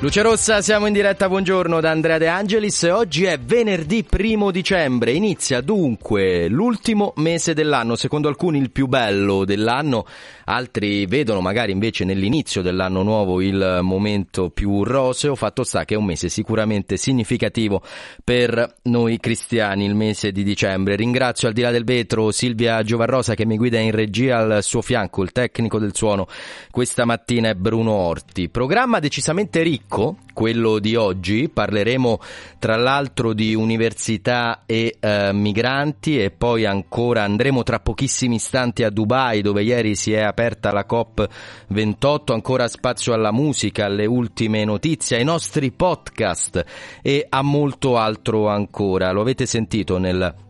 Luce Rossa, siamo in diretta, buongiorno da Andrea De Angelis. Oggi è venerdì primo dicembre, inizia dunque l'ultimo mese dell'anno, secondo alcuni il più bello dell'anno, altri vedono magari invece nell'inizio dell'anno nuovo il momento più roseo, fatto sta che è un mese sicuramente significativo per noi cristiani, il mese di dicembre. Ringrazio al di là del vetro Silvia Giovarrosa che mi guida in regia al suo fianco, il tecnico del suono questa mattina è Bruno Orti. Programma decisamente ricco ricco, quello di oggi. Parleremo tra l'altro di università e eh, migranti e poi ancora andremo tra pochissimi istanti a Dubai dove ieri si è aperta la COP28, ancora spazio alla musica, alle ultime notizie, ai nostri podcast e a molto altro ancora. Lo avete sentito nel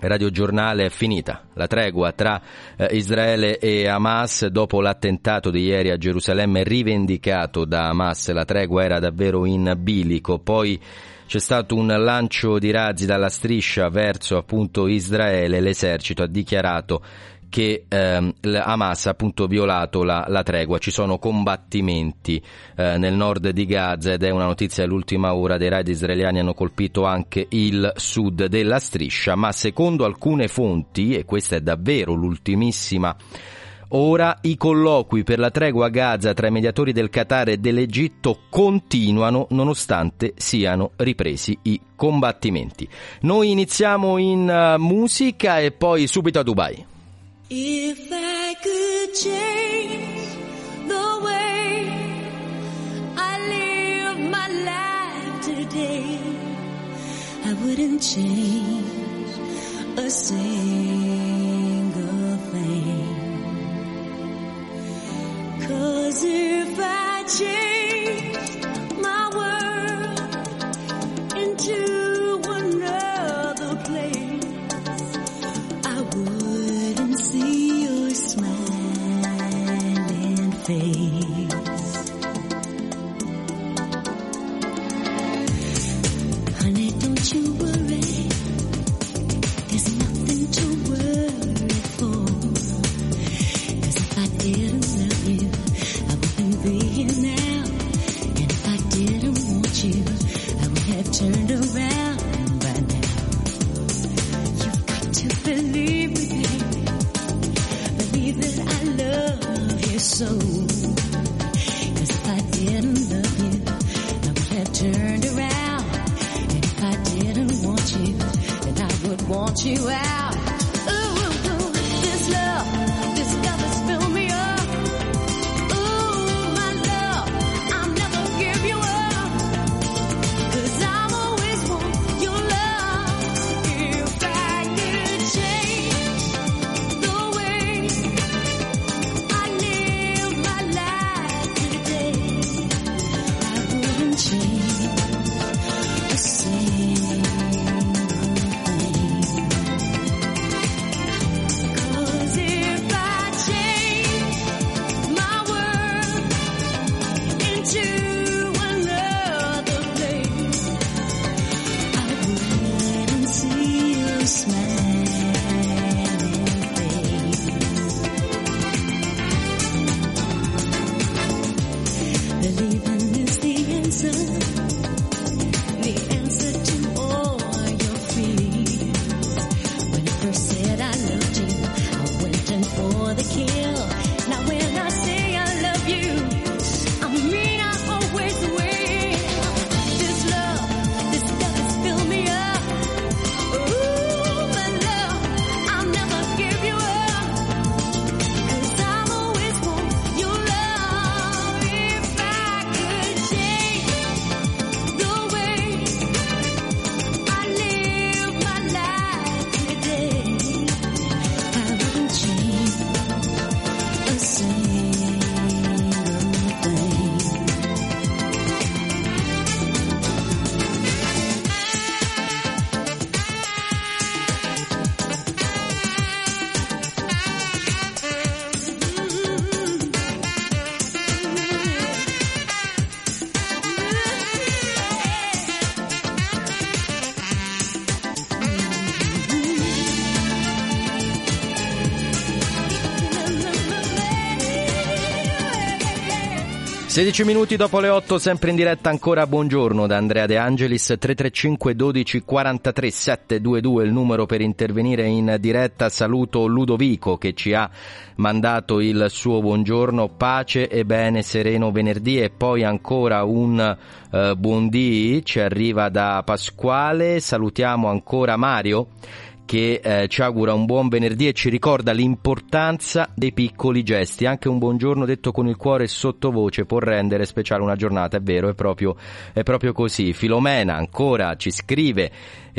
Radio Giornale è finita la tregua tra eh, Israele e Hamas dopo l'attentato di ieri a Gerusalemme rivendicato da Hamas. La tregua era davvero in bilico. Poi c'è stato un lancio di razzi dalla striscia verso appunto Israele. L'esercito ha dichiarato che ehm, Hamas ha appunto violato la, la tregua, ci sono combattimenti eh, nel nord di Gaza ed è una notizia dell'ultima ora, dei raid israeliani hanno colpito anche il sud della striscia, ma secondo alcune fonti, e questa è davvero l'ultimissima Ora i colloqui per la tregua a Gaza tra i mediatori del Qatar e dell'Egitto continuano nonostante siano ripresi i combattimenti. Noi iniziamo in uh, musica e poi subito a Dubai. If I could change the way I live my life today, I wouldn't change a single thing. Cause if I change face. So. 'Cause if I didn't love you, I would have turned around. And if I didn't want you, then I would want you out. 16 minuti dopo le 8, sempre in diretta ancora buongiorno da Andrea De Angelis, 335 12 43 722 il numero per intervenire in diretta. Saluto Ludovico che ci ha mandato il suo buongiorno, pace e bene, sereno venerdì e poi ancora un uh, buondì ci arriva da Pasquale. Salutiamo ancora Mario che eh, ci augura un buon venerdì e ci ricorda l'importanza dei piccoli gesti. Anche un buongiorno detto con il cuore sottovoce può rendere speciale una giornata, è vero, è proprio, è proprio così. Filomena ancora ci scrive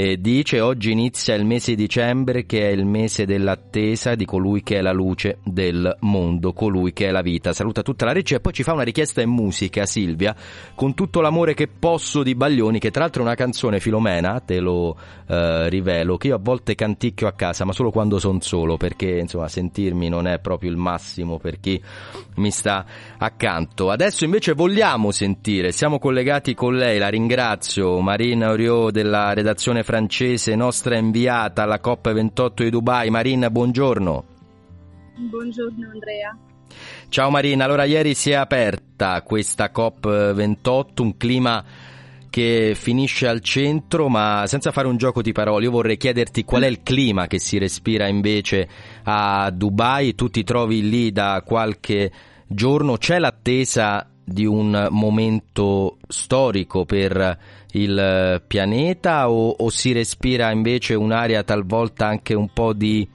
e dice oggi inizia il mese di dicembre che è il mese dell'attesa di colui che è la luce del mondo, colui che è la vita. Saluta tutta la regia e poi ci fa una richiesta in musica Silvia con tutto l'amore che posso di Baglioni, che tra l'altro è una canzone Filomena, te lo eh, rivelo, che io a volte canticchio a casa, ma solo quando sono solo, perché insomma sentirmi non è proprio il massimo per chi mi sta accanto. Adesso invece vogliamo sentire, siamo collegati con lei, la ringrazio, Marina Oriò della redazione francese, nostra inviata alla COP28 di Dubai. Marina, buongiorno. Buongiorno Andrea. Ciao Marina, allora ieri si è aperta questa COP28, un clima che finisce al centro, ma senza fare un gioco di parole, io vorrei chiederti qual è il clima che si respira invece a Dubai, tu ti trovi lì da qualche giorno, c'è l'attesa di un momento storico per il pianeta o, o si respira invece un'aria talvolta anche un po' di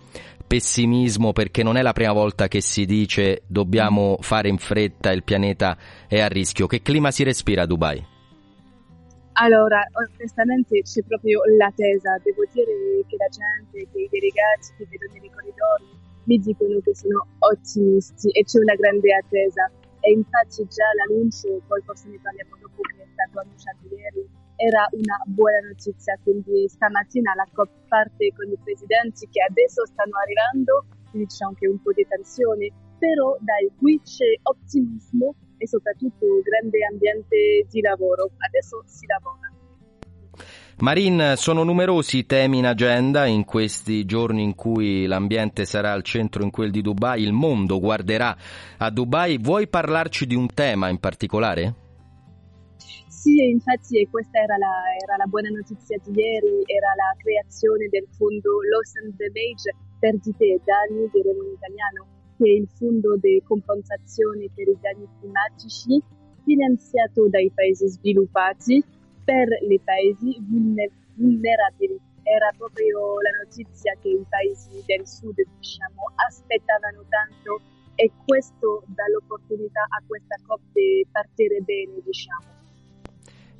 pessimismo perché non è la prima volta che si dice dobbiamo fare in fretta, il pianeta è a rischio. Che clima si respira a Dubai? Allora, onestamente c'è proprio l'attesa. Devo dire che la gente, che i delegati che vedo nei corridoi mi dicono che sono ottimisti e c'è una grande attesa. E infatti già l'annuncio, poi forse ne parliamo dopo, che è stato annunciato ieri, era una buona notizia. Quindi stamattina la COP parte con i presidenti che adesso stanno arrivando, quindi c'è anche un po' di tensione, però dai, qui c'è ottimismo e soprattutto grande ambiente di lavoro. Adesso si lavora. Marin, sono numerosi i temi in agenda in questi giorni in cui l'ambiente sarà al centro in quel di Dubai, il mondo guarderà a Dubai. Vuoi parlarci di un tema in particolare? Sì, infatti questa era la, era la buona notizia di ieri, era la creazione del fondo Loss and Damage perdite e danni, diremo in italiano, che è il fondo di compensazione per i danni climatici finanziato dai paesi sviluppati per i paesi vulnerabili. Era proprio la notizia che i paesi del sud diciamo, aspettavano tanto e questo dà l'opportunità a questa COP di partire bene. Diciamo.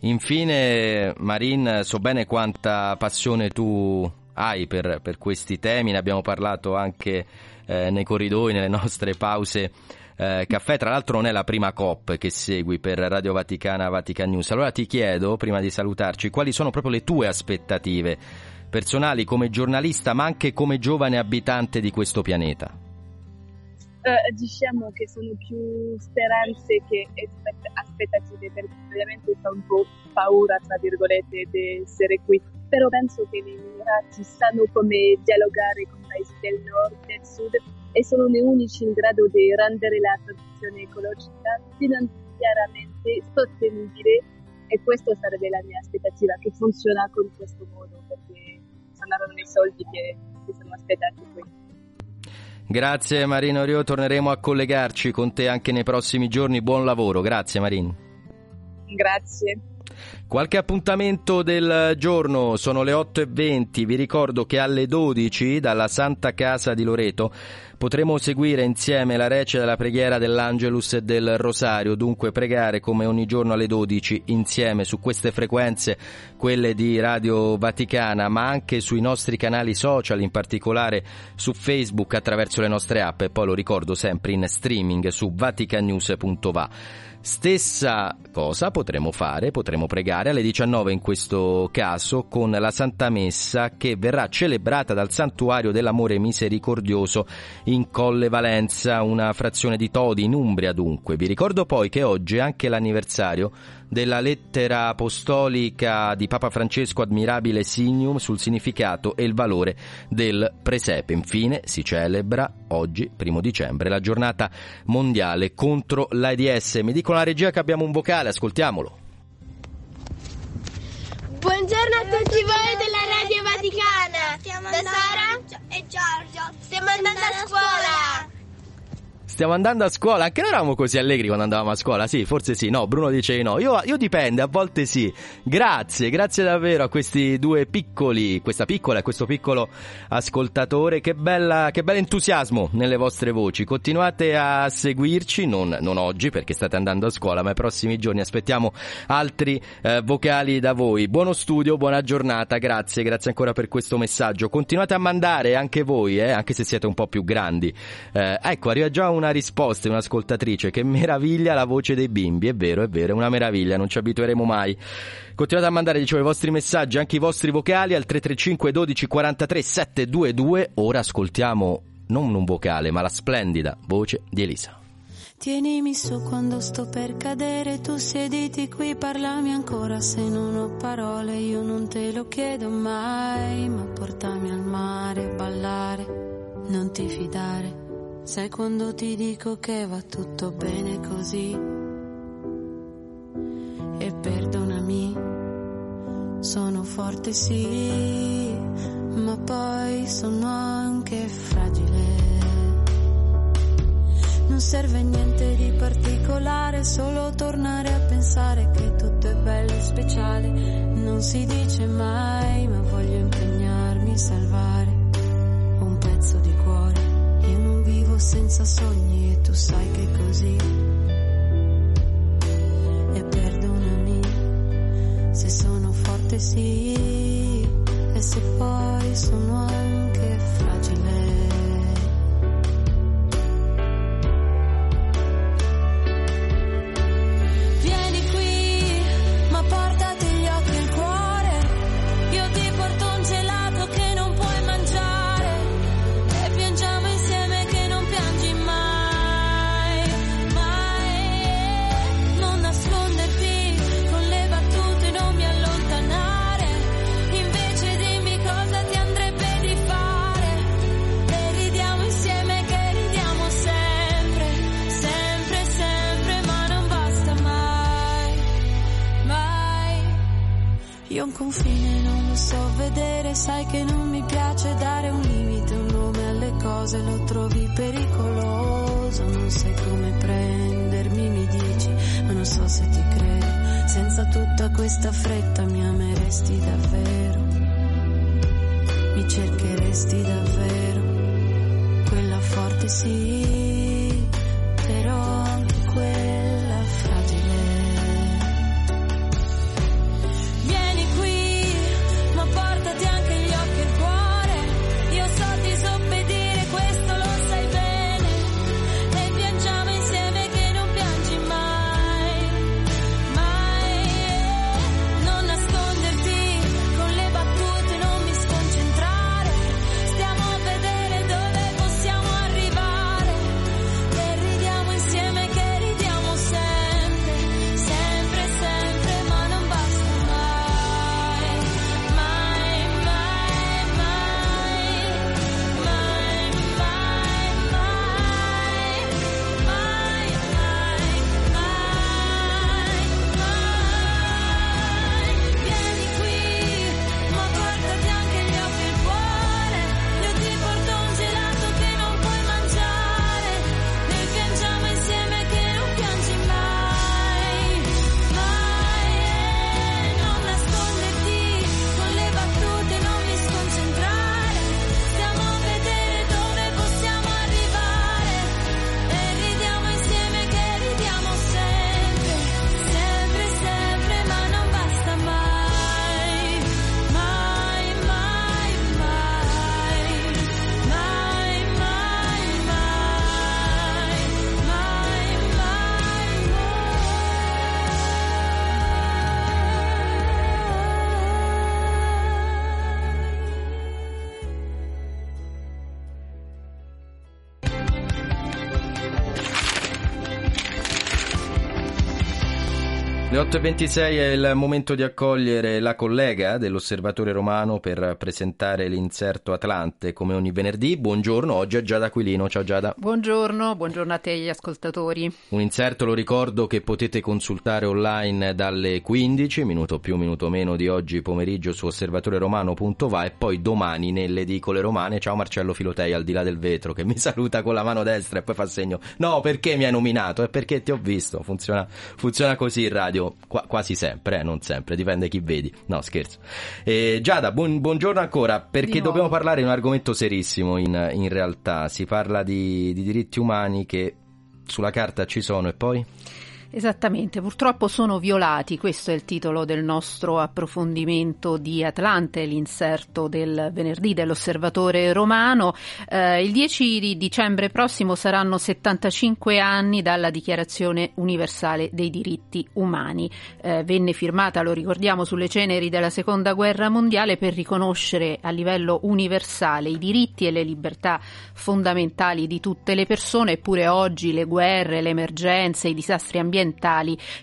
Infine, Marin, so bene quanta passione tu hai per, per questi temi, ne abbiamo parlato anche eh, nei corridoi, nelle nostre pause eh, caffè. Tra l'altro non è la prima COP che segui per Radio Vaticana Vatican News. Allora ti chiedo, prima di salutarci, quali sono proprio le tue aspettative personali come giornalista, ma anche come giovane abitante di questo pianeta? Uh, diciamo che sono più speranze che aspettative, perché ovviamente fa un po' paura, tra virgolette, di essere qui però penso che gli Emirati sanno come dialogare con i paesi del nord e del sud e sono gli unici in grado di rendere la transizione ecologica finanziariamente sostenibile e questa sarebbe la mia aspettativa, che funziona con questo modo, perché saranno i soldi che, che sono aspettati qui. Grazie Marino Rio, torneremo a collegarci con te anche nei prossimi giorni. Buon lavoro, grazie Marino. Grazie. Qualche appuntamento del giorno, sono le 8.20, vi ricordo che alle 12 dalla Santa Casa di Loreto potremo seguire insieme la recita della preghiera dell'Angelus e del Rosario, dunque pregare come ogni giorno alle 12 insieme su queste frequenze, quelle di Radio Vaticana, ma anche sui nostri canali social, in particolare su Facebook attraverso le nostre app e poi lo ricordo sempre in streaming su vaticanews.va. Stessa cosa potremo fare, potremo pregare alle 19 in questo caso con la Santa Messa che verrà celebrata dal Santuario dell'Amore Misericordioso in Colle Valenza, una frazione di Todi in Umbria dunque. Vi ricordo poi che oggi è anche l'anniversario della lettera apostolica di Papa Francesco Admirabile Signum sul significato e il valore del presepe. Infine si celebra oggi, primo dicembre, la giornata mondiale contro l'AIDS. Mi dicono la regia che abbiamo un vocale, ascoltiamolo. Buongiorno a tutti voi della Radio Vaticana. Da Sara e Giorgio. stiamo andando a scuola. Stiamo andando a scuola, anche noi eravamo così allegri quando andavamo a scuola, sì, forse sì, no, Bruno dice di no, io, io dipende, a volte sì, grazie, grazie davvero a questi due piccoli, questa piccola e questo piccolo ascoltatore, che bella, che bel entusiasmo nelle vostre voci, continuate a seguirci, non, non oggi perché state andando a scuola, ma i prossimi giorni aspettiamo altri eh, vocali da voi, buono studio, buona giornata, grazie, grazie ancora per questo messaggio, continuate a mandare anche voi, eh, anche se siete un po' più grandi, eh, ecco, arriva già una risposta di un'ascoltatrice che meraviglia la voce dei bimbi. È vero, è vero, è una meraviglia, non ci abitueremo mai. Continuate a mandare, dicevo, i vostri messaggi, anche i vostri vocali al 335 12 43 722. Ora ascoltiamo non un vocale, ma la splendida voce di Elisa. Tienimi su quando sto per cadere, tu siediti qui, parlami ancora se non ho parole, io non te lo chiedo mai, ma portami al mare, ballare, non ti fidare. Sai quando ti dico che va tutto bene così? E perdonami, sono forte sì, ma poi sono anche fragile. Non serve niente di particolare, solo tornare a pensare che tutto è bello e speciale. Non si dice mai, ma voglio impegnarmi a salvare un pezzo di cuore. Vivo senza sogni e tu sai che è così. E perdonami se sono forte sì, e se poi sono anche Io un confine non lo so vedere, sai che non mi piace dare un limite, un nome alle cose, lo trovi pericoloso, non sai come prendermi, mi dici, ma non so se ti credo, senza tutta questa fretta mi ameresti davvero, mi cercheresti davvero, quella forte sì, 8.26 è il momento di accogliere la collega dell'Osservatore Romano per presentare l'inserto Atlante come ogni venerdì. Buongiorno, oggi è Giada Aquilino. Ciao Giada. Buongiorno, buongiorno a te agli ascoltatori. Un inserto, lo ricordo, che potete consultare online dalle 15, minuto più, minuto meno di oggi pomeriggio su osservatoreromano.va e poi domani nelle edicole romane. Ciao Marcello Filotei, al di là del vetro, che mi saluta con la mano destra e poi fa segno. No, perché mi hai nominato? È perché ti ho visto. Funziona, funziona così il radio. Qua- quasi sempre, eh, non sempre, dipende chi vedi. No, scherzo. Eh, Giada, buon- buongiorno ancora, perché dobbiamo parlare di un argomento serissimo in, in realtà. Si parla di, di diritti umani che sulla carta ci sono e poi? Esattamente, purtroppo sono violati, questo è il titolo del nostro approfondimento di Atlante, l'inserto del venerdì dell'Osservatore Romano. Eh, il 10 di dicembre prossimo saranno 75 anni dalla Dichiarazione Universale dei Diritti Umani. Eh, venne firmata, lo ricordiamo, sulle ceneri della Seconda Guerra Mondiale per riconoscere a livello universale i diritti e le libertà fondamentali di tutte le persone, eppure oggi le guerre, le emergenze, i disastri ambientali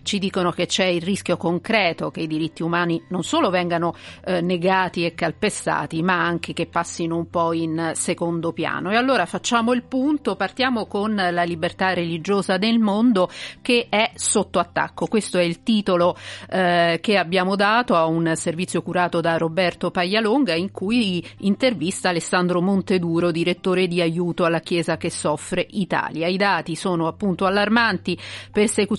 ci dicono che c'è il rischio concreto che i diritti umani non solo vengano eh, negati e calpestati, ma anche che passino un po' in secondo piano. E allora facciamo il punto, partiamo con la libertà religiosa del mondo che è sotto attacco. Questo è il titolo eh, che abbiamo dato a un servizio curato da Roberto Paglialonga in cui intervista Alessandro Monteduro, direttore di aiuto alla Chiesa che soffre Italia. I dati sono appunto allarmanti,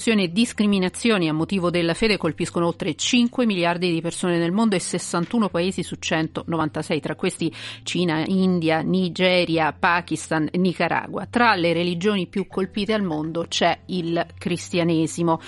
persecuzioni e discriminazioni a motivo della fede colpiscono oltre 5 miliardi di persone nel mondo e 61 paesi su 196, tra questi Cina, India, Nigeria, Pakistan Nicaragua. Tra le religioni più colpite al mondo c'è il cristianesimo.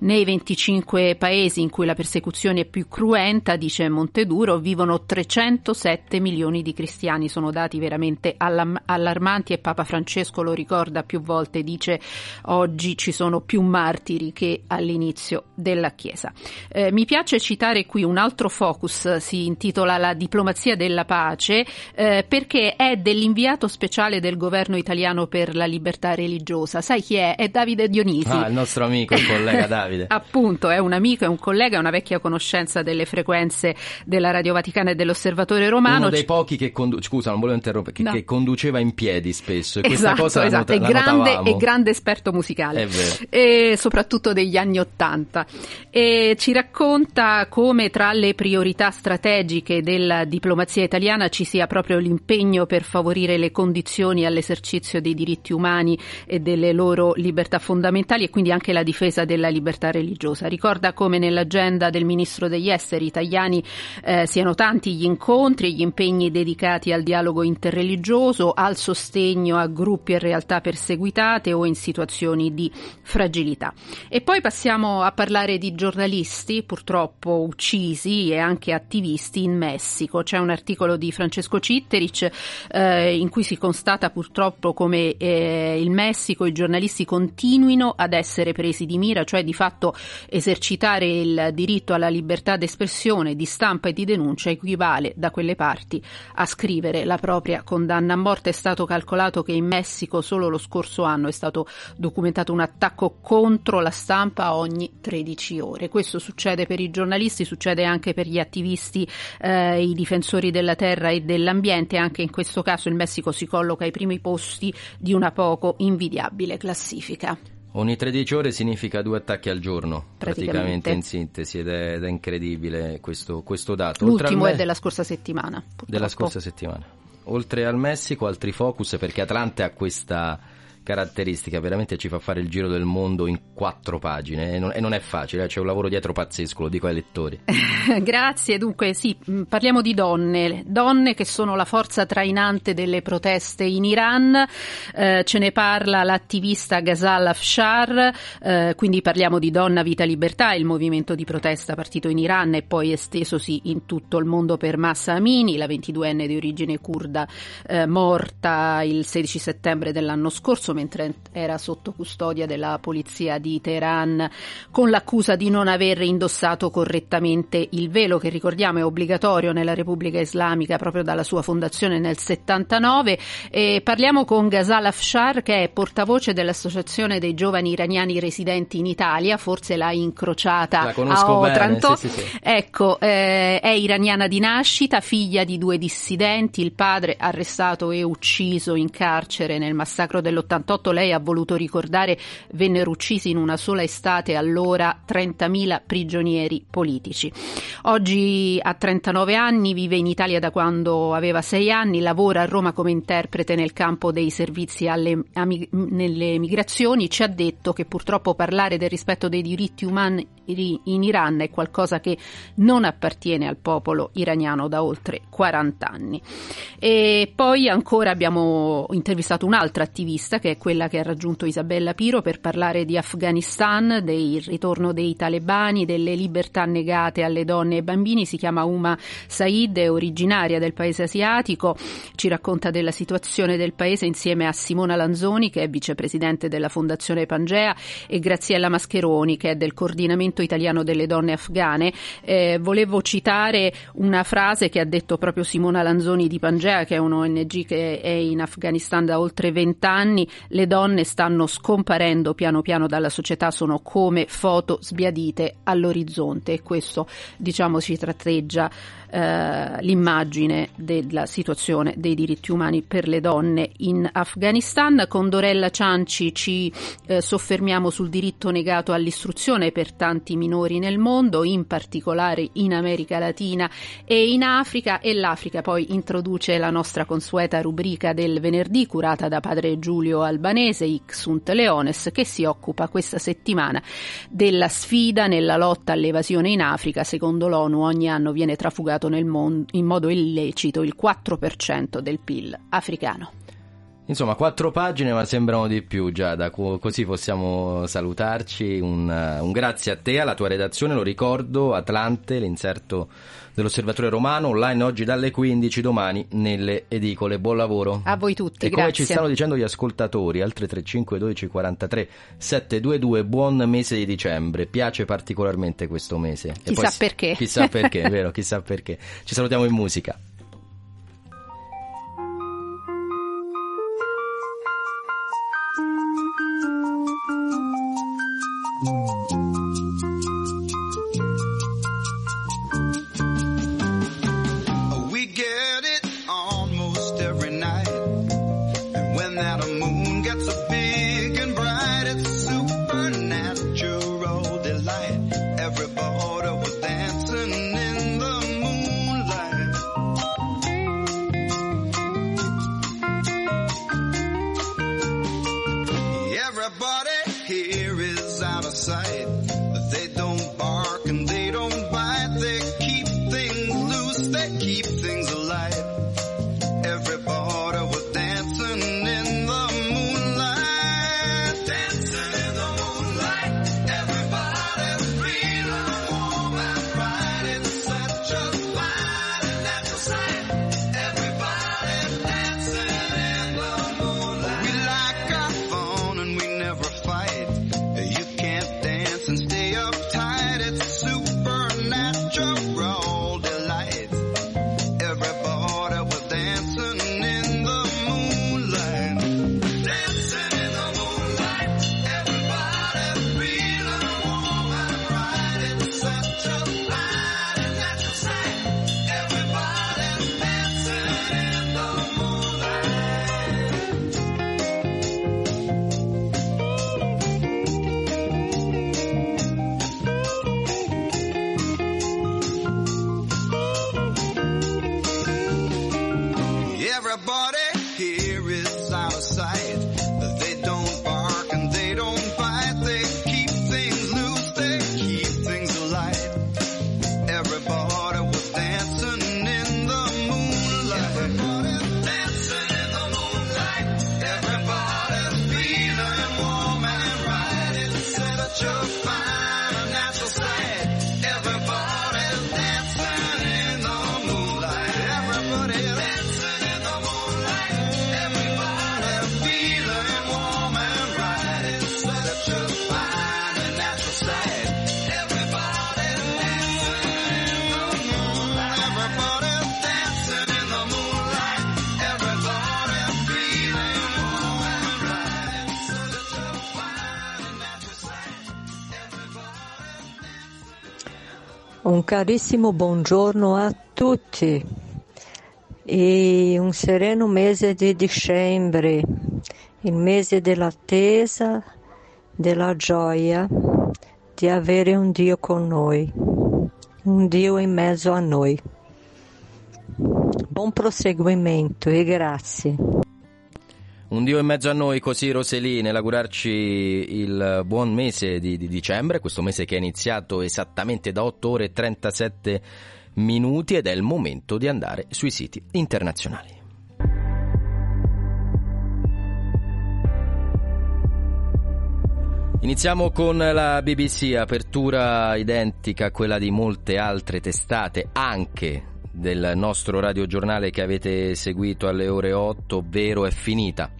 Nei 25 paesi in cui la persecuzione è più cruenta, dice Monteduro, vivono 307 milioni di cristiani. Sono dati veramente allarmanti e Papa Francesco lo ricorda più volte, dice oggi ci sono più martiri che all'inizio della Chiesa. Eh, mi piace citare qui un altro focus, si intitola La diplomazia della pace, eh, perché è dell'inviato speciale del governo italiano per la libertà religiosa. Sai chi è? È Davide Dionisi. Ah, il nostro amico, il collega Davide. Appunto, è un amico, è un collega, è una vecchia conoscenza delle frequenze della Radio Vaticana e dell'Osservatore Romano. Uno dei pochi che condu- scusa, non volevo interrompere, che, No. che conduceva in piedi spesso e questa Esatto, cosa la esatto, nota- è la grande, notavamo. è grande esperto musicale È vero. e soprattutto degli anni Ottanta. E ci racconta come tra le priorità strategiche della diplomazia italiana ci sia proprio l'impegno per favorire le condizioni all'esercizio dei diritti umani e delle loro libertà fondamentali e quindi anche la difesa della libertà religiosa. Ricorda come nell'agenda del ministro degli esteri italiani eh, siano tanti gli incontri e gli impegni dedicati al dialogo interreligioso, al sostegno a gruppi e realtà perseguitate o in situazioni di fragilità. E poi passiamo a parlare di giornalisti purtroppo uccisi e anche attivisti in Messico. C'è un articolo di Francesco Citteric eh, in cui si constata purtroppo come eh, il Messico i giornalisti continuino ad essere presi di mira, cioè di fatto esercitare il diritto alla libertà d'espressione, di stampa e di denuncia equivale da quelle parti a scrivere la propria condanna a morte. È stato calcolato che in Messico solo lo scorso anno è stato documentato un attacco contro la stampa ogni 13 ore. Questo succede per i giornalisti, succede anche per gli attivisti, eh, i difensori della terra e dell'ambiente. Anche in questo caso il Messico si colloca ai primi posti di una poco invidiabile classifica. Ogni 13 ore significa due attacchi al giorno, praticamente, Praticamente. in sintesi, ed è, ed è incredibile questo, questo dato. L'ultimo al è Me- della scorsa settimana. purtroppo. della scorsa settimana. Oltre al Messico, altri focus, perché Atlante ha questa caratteristica, veramente ci fa fare il giro del mondo in quattro pagine e non, e non è facile, eh, c'è un lavoro dietro pazzesco, lo dico ai lettori. Grazie, dunque sì, mh, parliamo di donne, donne che sono la forza trainante delle proteste in Iran, Eh, ce ne parla l'attivista Ghazal Afshar, eh, quindi parliamo di Donna Vita Libertà, il movimento di protesta partito in Iran e poi estesosi in tutto il mondo per Massa Amini, la 22enne di origine kurda eh, morta il 16 settembre dell'anno scorso mentre era sotto custodia della polizia di Teheran con l'accusa di non aver indossato correttamente il velo che ricordiamo è obbligatorio nella Repubblica Islamica proprio dalla sua fondazione nel 79 e parliamo con Ghazal Afshar che è portavoce dell'Associazione dei giovani iraniani residenti in Italia, forse l'ha incrociata La a bene, Otranto. sì, sì, sì. Ecco, eh, è iraniana di nascita, figlia di due dissidenti, il padre arrestato e ucciso in carcere nel massacro dell'88, lei ha voluto ricordare vennero uccisi in una sola estate allora 30.000 prigionieri politici. Oggi ha 39 anni, vive in Italia da quando aveva 6 anni, lavora a Roma come interprete nel campo dei servizi alle, ami- nelle migrazioni, ci ha detto che purtroppo parlare del rispetto dei diritti umani in Iran è qualcosa che non appartiene al popolo iraniano da oltre 40 anni. E poi ancora abbiamo intervistato un'altra attivista che è quella che ha raggiunto Isabella Piro per parlare di Afghanistan, del ritorno dei talebani, delle libertà negate alle donne e ai bambini. Si chiama Uma Said, è originaria del paese asiatico, ci racconta della situazione del paese insieme a Simona Lanzoni che è vicepresidente della Fondazione Pangea e Graziella Mascheroni che è del coordinamento italiano delle donne afghane. Eh, volevo citare una frase che ha detto proprio Simona Lanzoni di Pangea, che è un'ONG che è in Afghanistan da oltre vent'anni. Le donne stanno scomparendo piano piano dalla società, sono come foto sbiadite all'orizzonte e questo diciamo ci tratteggia eh, l'immagine della situazione dei diritti umani per le donne in Afghanistan. Con Dorella Cianci ci eh, soffermiamo sul diritto negato all'istruzione per tanti minori nel mondo, in particolare in America Latina e in Africa e l'Africa poi introduce la nostra consueta rubrica del venerdì curata da padre Giulio Albanese, Ixunt Leones, che si occupa questa settimana della sfida nella lotta all'evasione in Africa. Secondo l'ONU ogni anno viene trafugato nel mondo in modo illecito il 4% del PIL africano. Insomma, quattro pagine, ma sembrano di più, Giada. co- Così possiamo salutarci. Un, un grazie a te, alla tua redazione. Lo ricordo, Atlante, l'inserto dell'Osservatore Romano, online oggi dalle 15, domani nelle edicole. Buon lavoro. A voi tutti, E come grazie. ci stanno dicendo gli ascoltatori, altre 35 12 43 722, buon mese di dicembre. Piace particolarmente questo mese. E Chissà poi perché. Chissà perché, vero, chissà perché. Ci salutiamo in musica. We carissimo buongiorno a tutti e un sereno mese di dicembre, il mese dell'attesa, della gioia di avere un Dio con noi, un Dio in mezzo a noi. Buon proseguimento e grazie. Un Dio in mezzo a noi, così Roselì, nell'augurarci il buon mese di, di dicembre, questo mese che è iniziato esattamente da 8 ore e 37 minuti ed è il momento di andare sui siti internazionali. Iniziamo con la BBC, apertura identica a quella di molte altre testate, anche del nostro radiogiornale che avete seguito alle ore 8, ovvero è finita.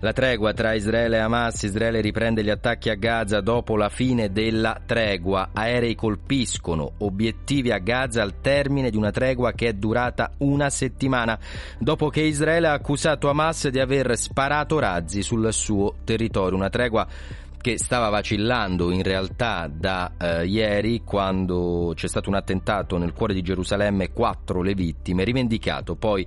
La tregua tra Israele e Hamas, Israele riprende gli attacchi a Gaza dopo la fine della tregua, aerei colpiscono obiettivi a Gaza al termine di una tregua che è durata una settimana, dopo che Israele ha accusato Hamas di aver sparato razzi sul suo territorio, una tregua che stava vacillando in realtà da eh, ieri quando c'è stato un attentato nel cuore di Gerusalemme, quattro le vittime, rivendicato poi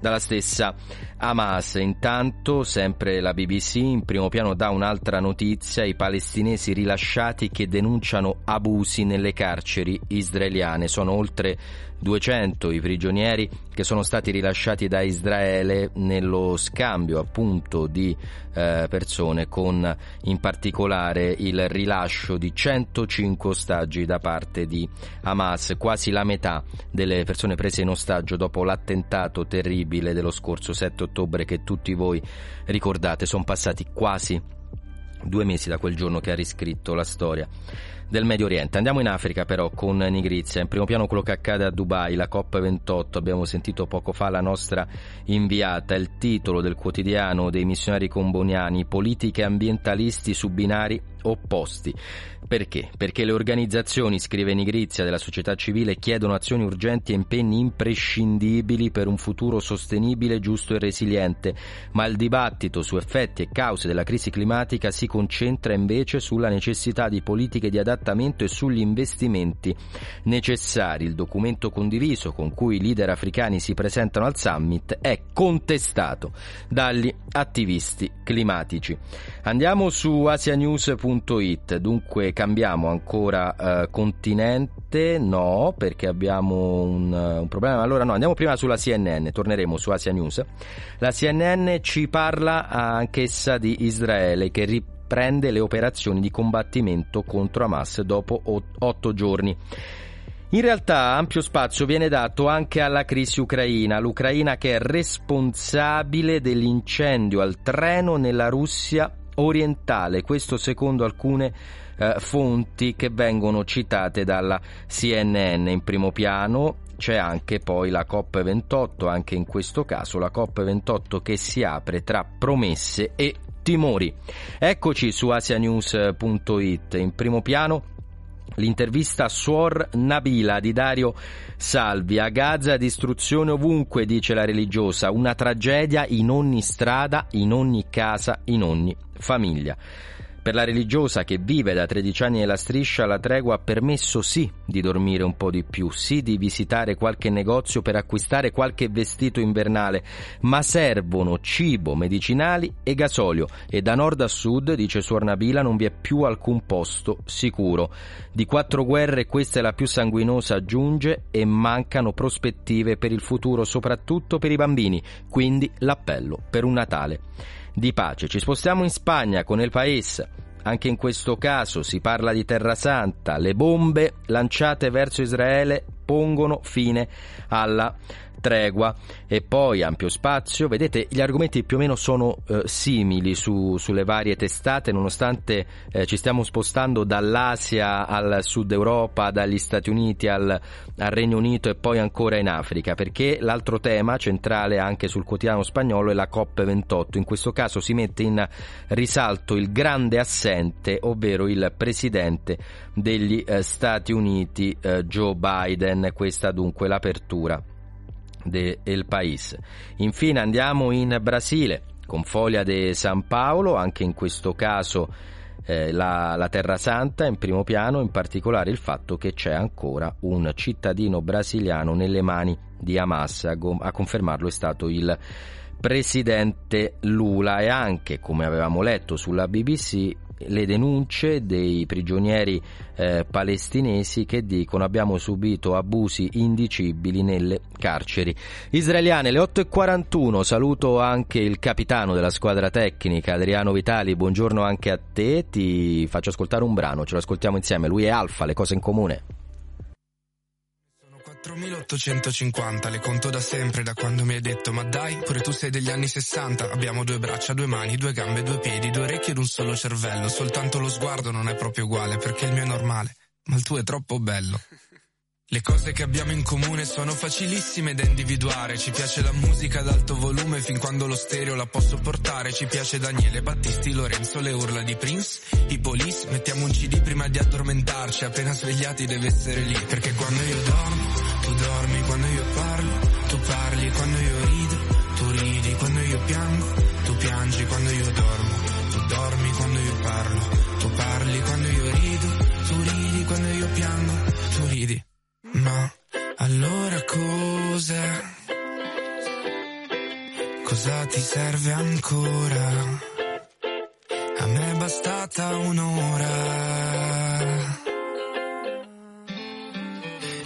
dalla stessa Hamas. Intanto, sempre la BBC in primo piano dà un'altra notizia, i palestinesi rilasciati che denunciano abusi nelle carceri israeliane. Sono oltre 200 i prigionieri che sono stati rilasciati da Israele nello scambio appunto di eh, persone con in particolare il rilascio di 105 ostaggi da parte di Hamas, quasi la metà delle persone prese in ostaggio dopo l'attentato terribile dello scorso 7 ottobre che tutti voi ricordate, sono passati quasi due mesi da quel giorno che ha riscritto la storia del Medio Oriente. Andiamo in Africa però con Nigrizia, in primo piano quello che accade a Dubai, la COP28, abbiamo sentito poco fa la nostra inviata, il titolo del quotidiano dei missionari comboniani, politiche ambientalisti su binari opposti. Perché? Perché le organizzazioni, scrive Nigrizia, della società civile chiedono azioni urgenti e impegni imprescindibili per un futuro sostenibile, giusto e resiliente, ma il dibattito su effetti e cause della crisi climatica si concentra invece sulla necessità di politiche di adattamento e sugli investimenti necessari. Il documento condiviso con cui i leader africani si presentano al summit è contestato dagli attivisti climatici. Andiamo su asianews.it, dunque cambiamo ancora eh, continente, no, perché abbiamo un, un, problema. Allora no, andiamo prima sulla CNN, torneremo su Asia News. La CNN ci parla anch'essa di Israele che riprende le operazioni di combattimento contro Hamas dopo otto giorni. In realtà ampio spazio viene dato anche alla crisi ucraina, l'Ucraina che è responsabile dell'incendio al treno nella Russia orientale, questo secondo alcune eh, fonti che vengono citate dalla CNN in primo piano. C'è anche poi la COP28, anche in questo caso la COP28 che si apre tra promesse e timori. Eccoci su asianews.it, in primo piano L'intervista a Suor Nabila di Dario Salvi. A Gaza distruzione ovunque, dice la religiosa, una tragedia in ogni strada, in ogni casa, in ogni famiglia. Per la religiosa che vive da 13 anni nella striscia, la tregua ha permesso sì di dormire un po' di più, sì di visitare qualche negozio per acquistare qualche vestito invernale, ma servono cibo, medicinali e gasolio. E da nord a sud, dice Suor Nabila, non vi è più alcun posto sicuro. Di quattro guerre questa è la più sanguinosa, aggiunge, e mancano prospettive per il futuro, soprattutto per i bambini, quindi l'appello per un Natale di pace. Ci spostiamo in Spagna con il Paese. Anche in questo caso si parla di Terra Santa. Le bombe lanciate verso Israele pongono fine alla tregua e poi ampio spazio. Vedete, gli argomenti più o meno sono eh, simili su, sulle varie testate, nonostante eh, ci stiamo spostando dall'Asia al Sud Europa, dagli Stati Uniti al, al, Regno Unito e poi ancora in Africa, perché l'altro tema centrale anche sul quotidiano spagnolo è la COP28. In questo caso si mette in risalto il grande assente, ovvero il presidente degli eh, Stati Uniti eh, Joe Biden. Questa dunque l'apertura del País. Infine andiamo in Brasile con Foglia de San Paolo, anche in questo caso eh, la, la Terra Santa in primo piano, in particolare il fatto che c'è ancora un cittadino brasiliano nelle mani di Hamas, a, a confermarlo è stato il presidente Lula e anche, come avevamo letto sulla BBC, le denunce dei prigionieri eh, palestinesi che dicono abbiamo subito abusi indicibili nelle carceri israeliane. Le 8.41 saluto anche il capitano della squadra tecnica Adriano Vitali, buongiorno anche a te, ti faccio ascoltare un brano, ce lo ascoltiamo insieme, lui è Alfa, le cose in comune. 4850, le conto da sempre, da quando mi hai detto ma dai, pure tu sei degli anni 60, abbiamo due braccia, due mani, due gambe, due piedi, due orecchie ed un solo cervello, soltanto lo sguardo non è proprio uguale perché il mio è normale, ma il tuo è troppo bello. Le cose che abbiamo in comune sono facilissime da individuare, ci piace la musica ad alto volume fin quando lo stereo la posso portare, ci piace Daniele Battisti, Lorenzo, le urla di Prince, i police, mettiamo un CD prima di addormentarci, appena svegliati deve essere lì, perché quando io dormo, tu dormi, quando io parlo, tu parli, quando io rido, tu ridi, quando io piango, tu piangi, quando io dormo, tu dormi, quando io parlo, tu parli, quando io rido, tu ridi, quando io piango. Ma allora cosa? Cosa ti serve ancora? A me è bastata un'ora.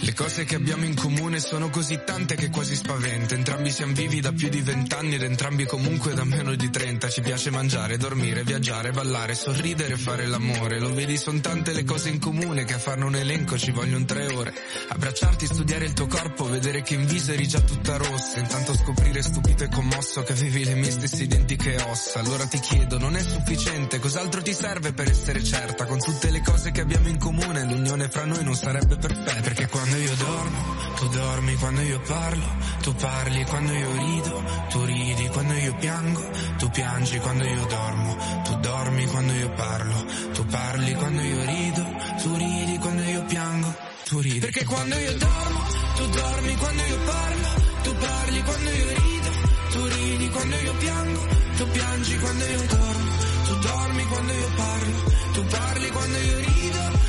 Le cose che abbiamo in comune sono così tante che quasi spaventa. Entrambi siamo vivi da più di vent'anni ed entrambi comunque da meno di trenta. Ci piace mangiare, dormire, viaggiare, ballare, sorridere, fare l'amore. Lo vedi, sono tante le cose in comune che a farne un elenco ci vogliono tre ore. Abbracciarti, studiare il tuo corpo, vedere che in viso eri già tutta rossa. Intanto scoprire stupito e commosso che avevi le mie stesse identiche ossa. Allora ti chiedo, non è sufficiente? Cos'altro ti serve per essere certa? Con tutte le cose che abbiamo in comune, l'unione fra noi non sarebbe perfetta. Perché quando io dormo, tu dormi quando io parlo, tu parli quando io rido, tu ridi quando io piango, tu piangi quando io dormo, tu dormi quando io parlo, tu parli quando io rido, tu ridi quando io piango, tu ridi. Perché quando io dormo, tu dormi quando io parlo, tu parli quando io rido, tu ridi quando io piango, tu piangi quando io dormo, tu dormi quando io parlo, tu parli quando io rido,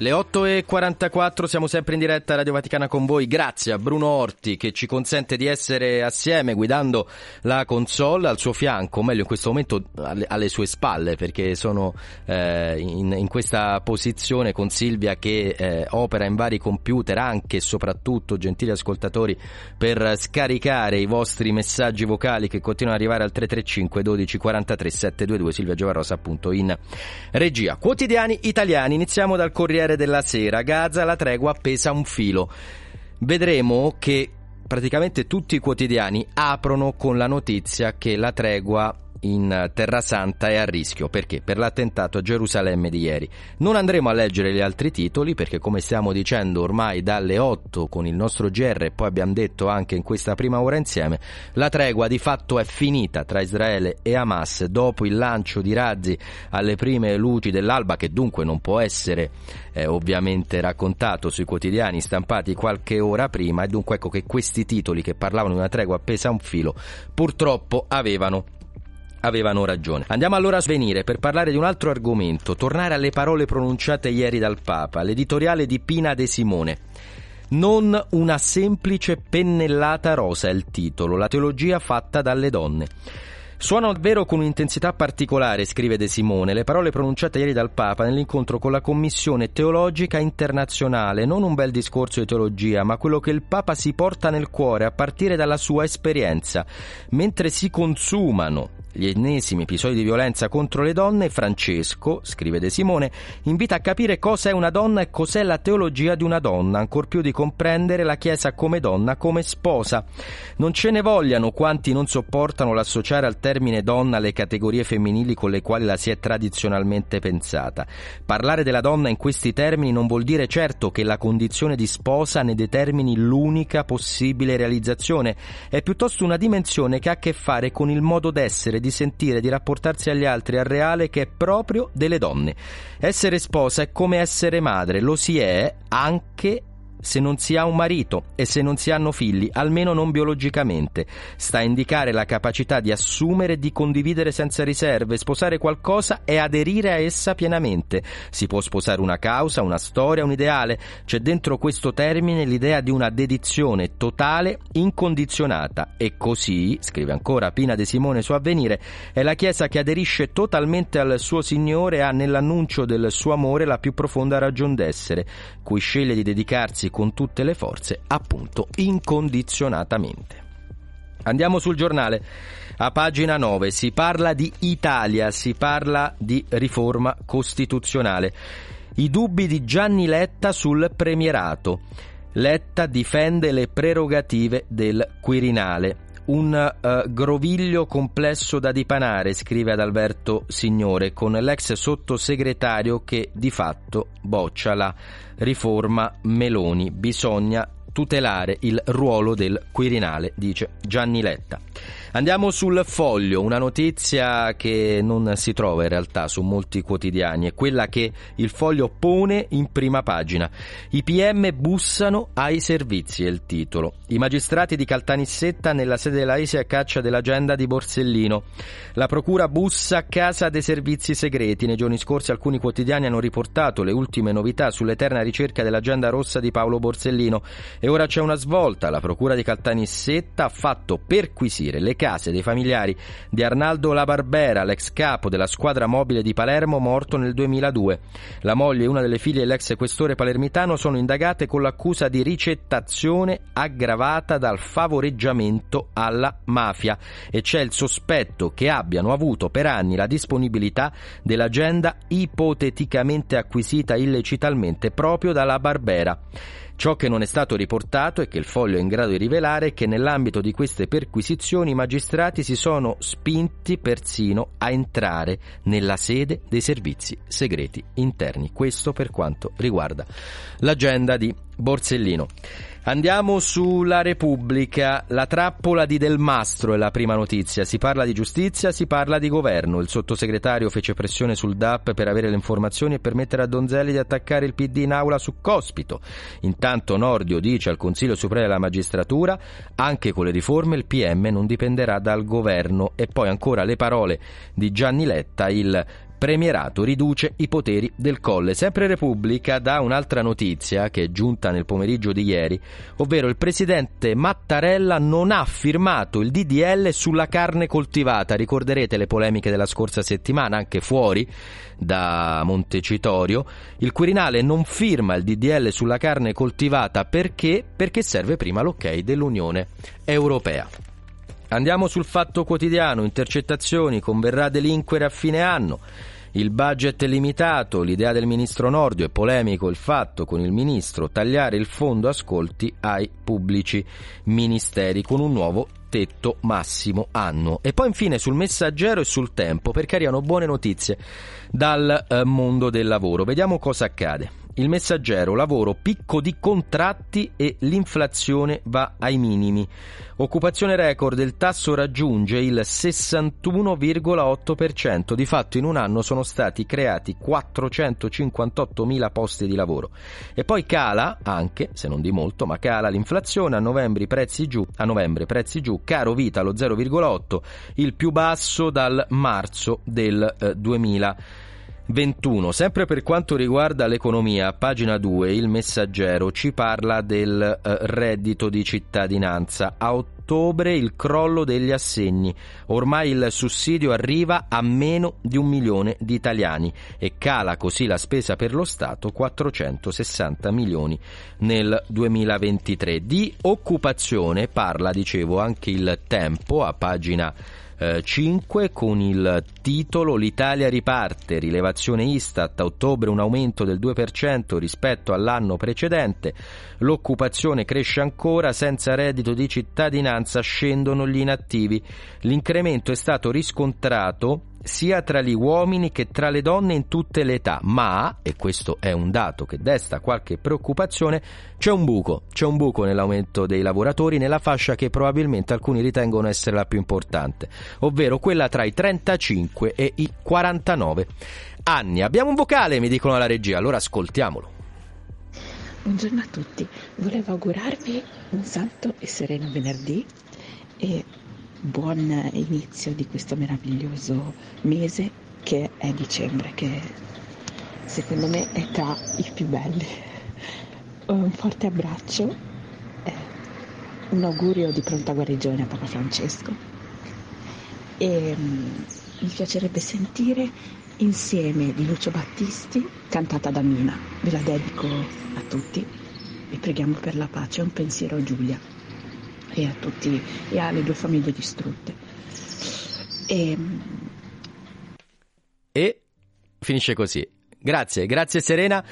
Le 8.44 siamo sempre in diretta a Radio Vaticana con voi, grazie a Bruno Orti che ci consente di essere assieme guidando la console al suo fianco, o meglio in questo momento alle, sue spalle perché sono eh, in, in questa posizione con Silvia che eh, opera in vari computer anche e soprattutto, gentili ascoltatori, per scaricare i vostri messaggi vocali che continuano ad arrivare al 335 12 43 722 Silvia Giovarosa appunto in regia. Quotidiani italiani, iniziamo dal Corriere della Sera, Gaza la tregua pesa un filo. Vedremo che praticamente tutti i quotidiani aprono con la notizia che la tregua in Terra Santa è a rischio. Perché? Per l'attentato a Gerusalemme di ieri. Non andremo a leggere gli altri titoli perché come stiamo dicendo ormai dalle 8 con il nostro GR e poi abbiamo detto anche in questa prima ora insieme, la tregua di fatto è finita tra Israele e Hamas. Dopo il lancio di razzi alle prime luci dell'alba che dunque non può essere eh, ovviamente raccontato sui quotidiani stampati qualche ora prima e dunque ecco che questi titoli che parlavano di una tregua appesa a un filo purtroppo avevano avevano ragione. Andiamo allora a svenire per parlare di un altro argomento, tornare alle parole pronunciate ieri dal Papa, l'editoriale di Pina De Simone. Non una semplice pennellata rosa è il titolo, la teologia fatta dalle donne. Suonano davvero con un'intensità particolare, scrive De Simone, le parole pronunciate ieri dal Papa nell'incontro con la Commissione Teologica Internazionale, non un bel discorso di teologia, ma quello che il Papa si porta nel cuore a partire dalla sua esperienza. Mentre si consumano gli ennesimi episodi di violenza contro le donne, Francesco, scrive De Simone, invita a capire cosa è una donna e cos'è la teologia di una donna, ancor più di comprendere la Chiesa come donna, come sposa. Non ce ne vogliano quanti non sopportano l'associare al termine donna le categorie femminili con le quali la si è tradizionalmente pensata. Parlare della donna in questi termini non vuol dire certo che la condizione di sposa ne determini l'unica possibile realizzazione, è piuttosto una dimensione che ha a che fare con il modo d'essere, di sentire, di rapportarsi agli altri, al reale che è proprio delle donne. Essere sposa è come essere madre, lo si è anche se non si ha un marito e se non si hanno figli, almeno non biologicamente. Sta a indicare la capacità di assumere e di condividere senza riserve, sposare qualcosa e aderire a essa pienamente. Si può sposare una causa, una storia, un ideale. C'è dentro questo termine l'idea di una dedizione totale, incondizionata. E così, scrive ancora Pina De Simone su Avvenire, è la Chiesa che aderisce totalmente al suo Signore e ha nell'annuncio del suo amore la più profonda ragion d'essere, cui sceglie di dedicarsi con tutte le forze, appunto incondizionatamente. Andiamo sul giornale. A pagina 9 si parla di Italia, si parla di riforma costituzionale. I dubbi di Gianni Letta sul premierato. Letta difende le prerogative del Quirinale. Un eh, groviglio complesso da dipanare, scrive ad Alberto Signore, con l'ex sottosegretario che di fatto boccia la riforma Meloni. Bisogna tutelare il ruolo del Quirinale, dice Gianni Letta. Andiamo sul foglio, una notizia che non si trova in realtà su molti quotidiani, è quella che il foglio pone in prima pagina. I PM bussano ai servizi, è il titolo. I magistrati di Caltanissetta nella sede della ISE a caccia dell'agenda di Borsellino. La procura bussa a casa dei servizi segreti. Nei giorni scorsi alcuni quotidiani hanno riportato le ultime novità sull'eterna ricerca dell'agenda rossa di Paolo Borsellino e ora c'è una svolta. La procura di Caltanissetta ha fatto perquisire le case dei familiari di Arnaldo La Barbera, l'ex capo della squadra mobile di Palermo, morto nel 2002. La moglie e una delle figlie dell'ex questore palermitano sono indagate con l'accusa di ricettazione aggravata dal favoreggiamento alla mafia e c'è il sospetto che abbiano avuto per anni la disponibilità dell'agenda ipoteticamente acquisita illecitamente proprio dalla Barbera. Ciò che non è stato riportato e che il foglio è in grado di rivelare è che nell'ambito di queste perquisizioni i magistrati si sono spinti persino a entrare nella sede dei servizi segreti interni. Questo per quanto riguarda l'agenda di Borsellino. Andiamo sulla Repubblica, la trappola di Del Mastro è la prima notizia, si parla di giustizia, si parla di governo, il sottosegretario fece pressione sul DAP per avere le informazioni e permettere a Donzelli di attaccare il PD in aula su Cospito. Intanto Nordio dice al Consiglio Supremo della Magistratura, anche con le riforme il PM non dipenderà dal governo e poi ancora le parole di Gianni Letta, il Premierato riduce i poteri del Colle. Sempre Repubblica dà un'altra notizia che è giunta nel pomeriggio di ieri, ovvero il presidente Mattarella non ha firmato il DDL sulla carne coltivata. Ricorderete le polemiche della scorsa settimana, anche fuori da Montecitorio. Il Quirinale non firma il DDL sulla carne coltivata perché? Perché serve prima l'ok dell'Unione Europea. Andiamo sul fatto quotidiano, intercettazioni, converrà delinquere a fine anno. Il budget è limitato, l'idea del ministro Nordio è polemico il fatto con il ministro tagliare il fondo ascolti ai pubblici ministeri con un nuovo tetto massimo annuo. E poi infine sul messaggero e sul tempo perché arrivano buone notizie dal eh, mondo del lavoro. Vediamo cosa accade. Il messaggero, lavoro, picco di contratti e l'inflazione va ai minimi. Occupazione record, il tasso raggiunge il 61,8%. Di fatto in un anno sono stati creati 458.000 posti di lavoro. E poi cala anche, se non di molto, ma cala l'inflazione a novembre prezzi giù, a novembre prezzi giù, caro vita allo 0,8, il più basso dal marzo del eh, 2000. 21. Sempre per quanto riguarda l'economia, a pagina 2 il messaggero ci parla del eh, reddito di cittadinanza. A ottobre il crollo degli assegni. Ormai il sussidio arriva a meno di un milione di italiani e cala così la spesa per lo Stato 460 milioni nel 2023. Di occupazione parla, dicevo, anche il tempo a pagina 5 con il titolo L'Italia riparte, rilevazione Istat, a ottobre un aumento del 2% rispetto all'anno precedente, l'occupazione cresce ancora, senza reddito di cittadinanza scendono gli inattivi, l'incremento è stato riscontrato sia tra gli uomini che tra le donne in tutte le età, ma, e questo è un dato che desta qualche preoccupazione, c'è un buco, c'è un buco nell'aumento dei lavoratori nella fascia che probabilmente alcuni ritengono essere la più importante, ovvero quella tra i 35 e i 49 anni. Abbiamo un vocale, mi dicono alla regia, allora ascoltiamolo. buongiorno a tutti. Volevo augurarvi un santo e sereno venerdì e buon inizio di questo meraviglioso mese che è dicembre, che secondo me è tra i più belli. Un forte abbraccio, un augurio di pronta guarigione a Papa Francesco e mm, mi piacerebbe sentire insieme di Lucio Battisti cantata da Mina. Ve la dedico a tutti e preghiamo per la pace. Un pensiero a Giulia e a tutti e alle due famiglie distrutte. E, E finisce così. Grazie, grazie Serena.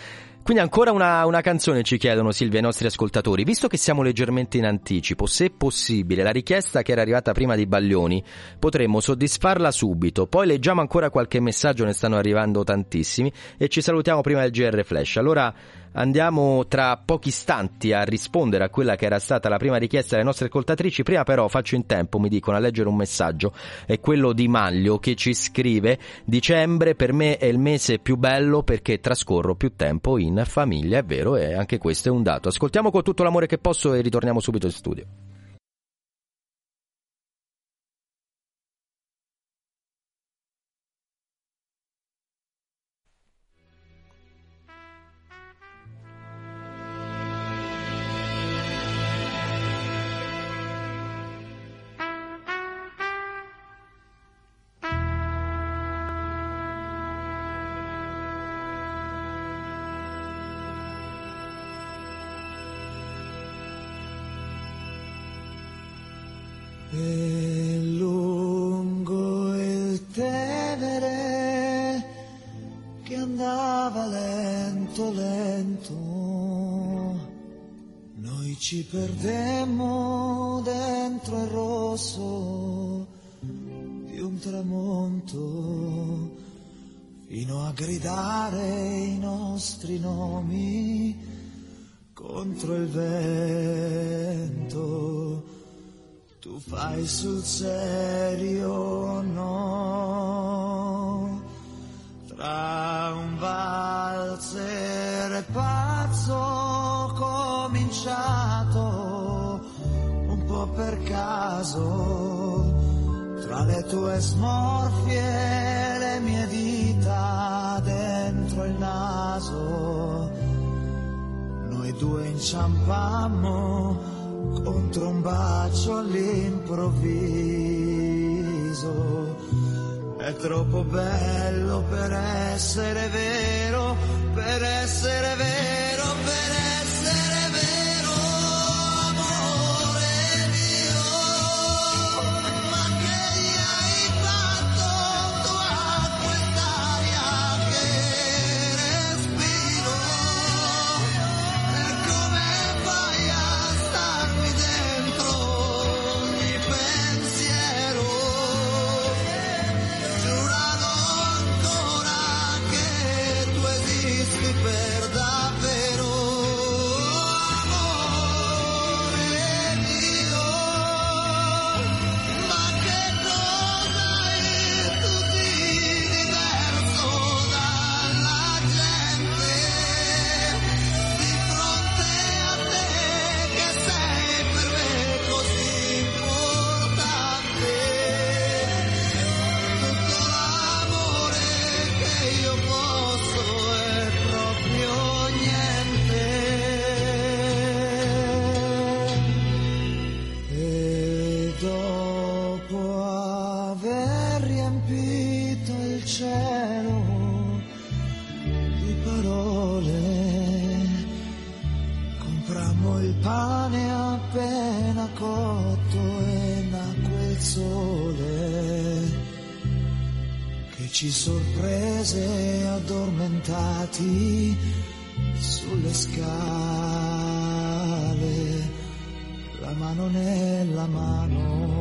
Quindi ancora una, una canzone ci chiedono Silvia i nostri ascoltatori. Visto che siamo leggermente in anticipo, se possibile, la richiesta che era arrivata prima di Baglioni, potremmo soddisfarla subito. Poi leggiamo ancora qualche messaggio, ne stanno arrivando tantissimi e ci salutiamo prima del GR Flash. Allora andiamo tra pochi istanti a rispondere a quella che era stata la prima richiesta delle nostre ascoltatrici. Prima però faccio in tempo, mi dicono, a leggere un messaggio. È quello di Maglio che ci scrive Dicembre per me è il mese più bello perché trascorro più tempo in famiglia, è vero, e anche questo è un dato. Ascoltiamo con tutto l'amore che posso e ritorniamo subito in studio. Ci perdemmo dentro il rosso di un tramonto, fino a gridare i nostri nomi contro il vento. Tu fai sul serio no tra caso tra le tue smorfie le mie dita dentro il naso noi due inciampammo contro un bacio all'improvviso. È troppo bello per essere vero, per essere vero, per essere addormentati sulle scale, la mano nella mano.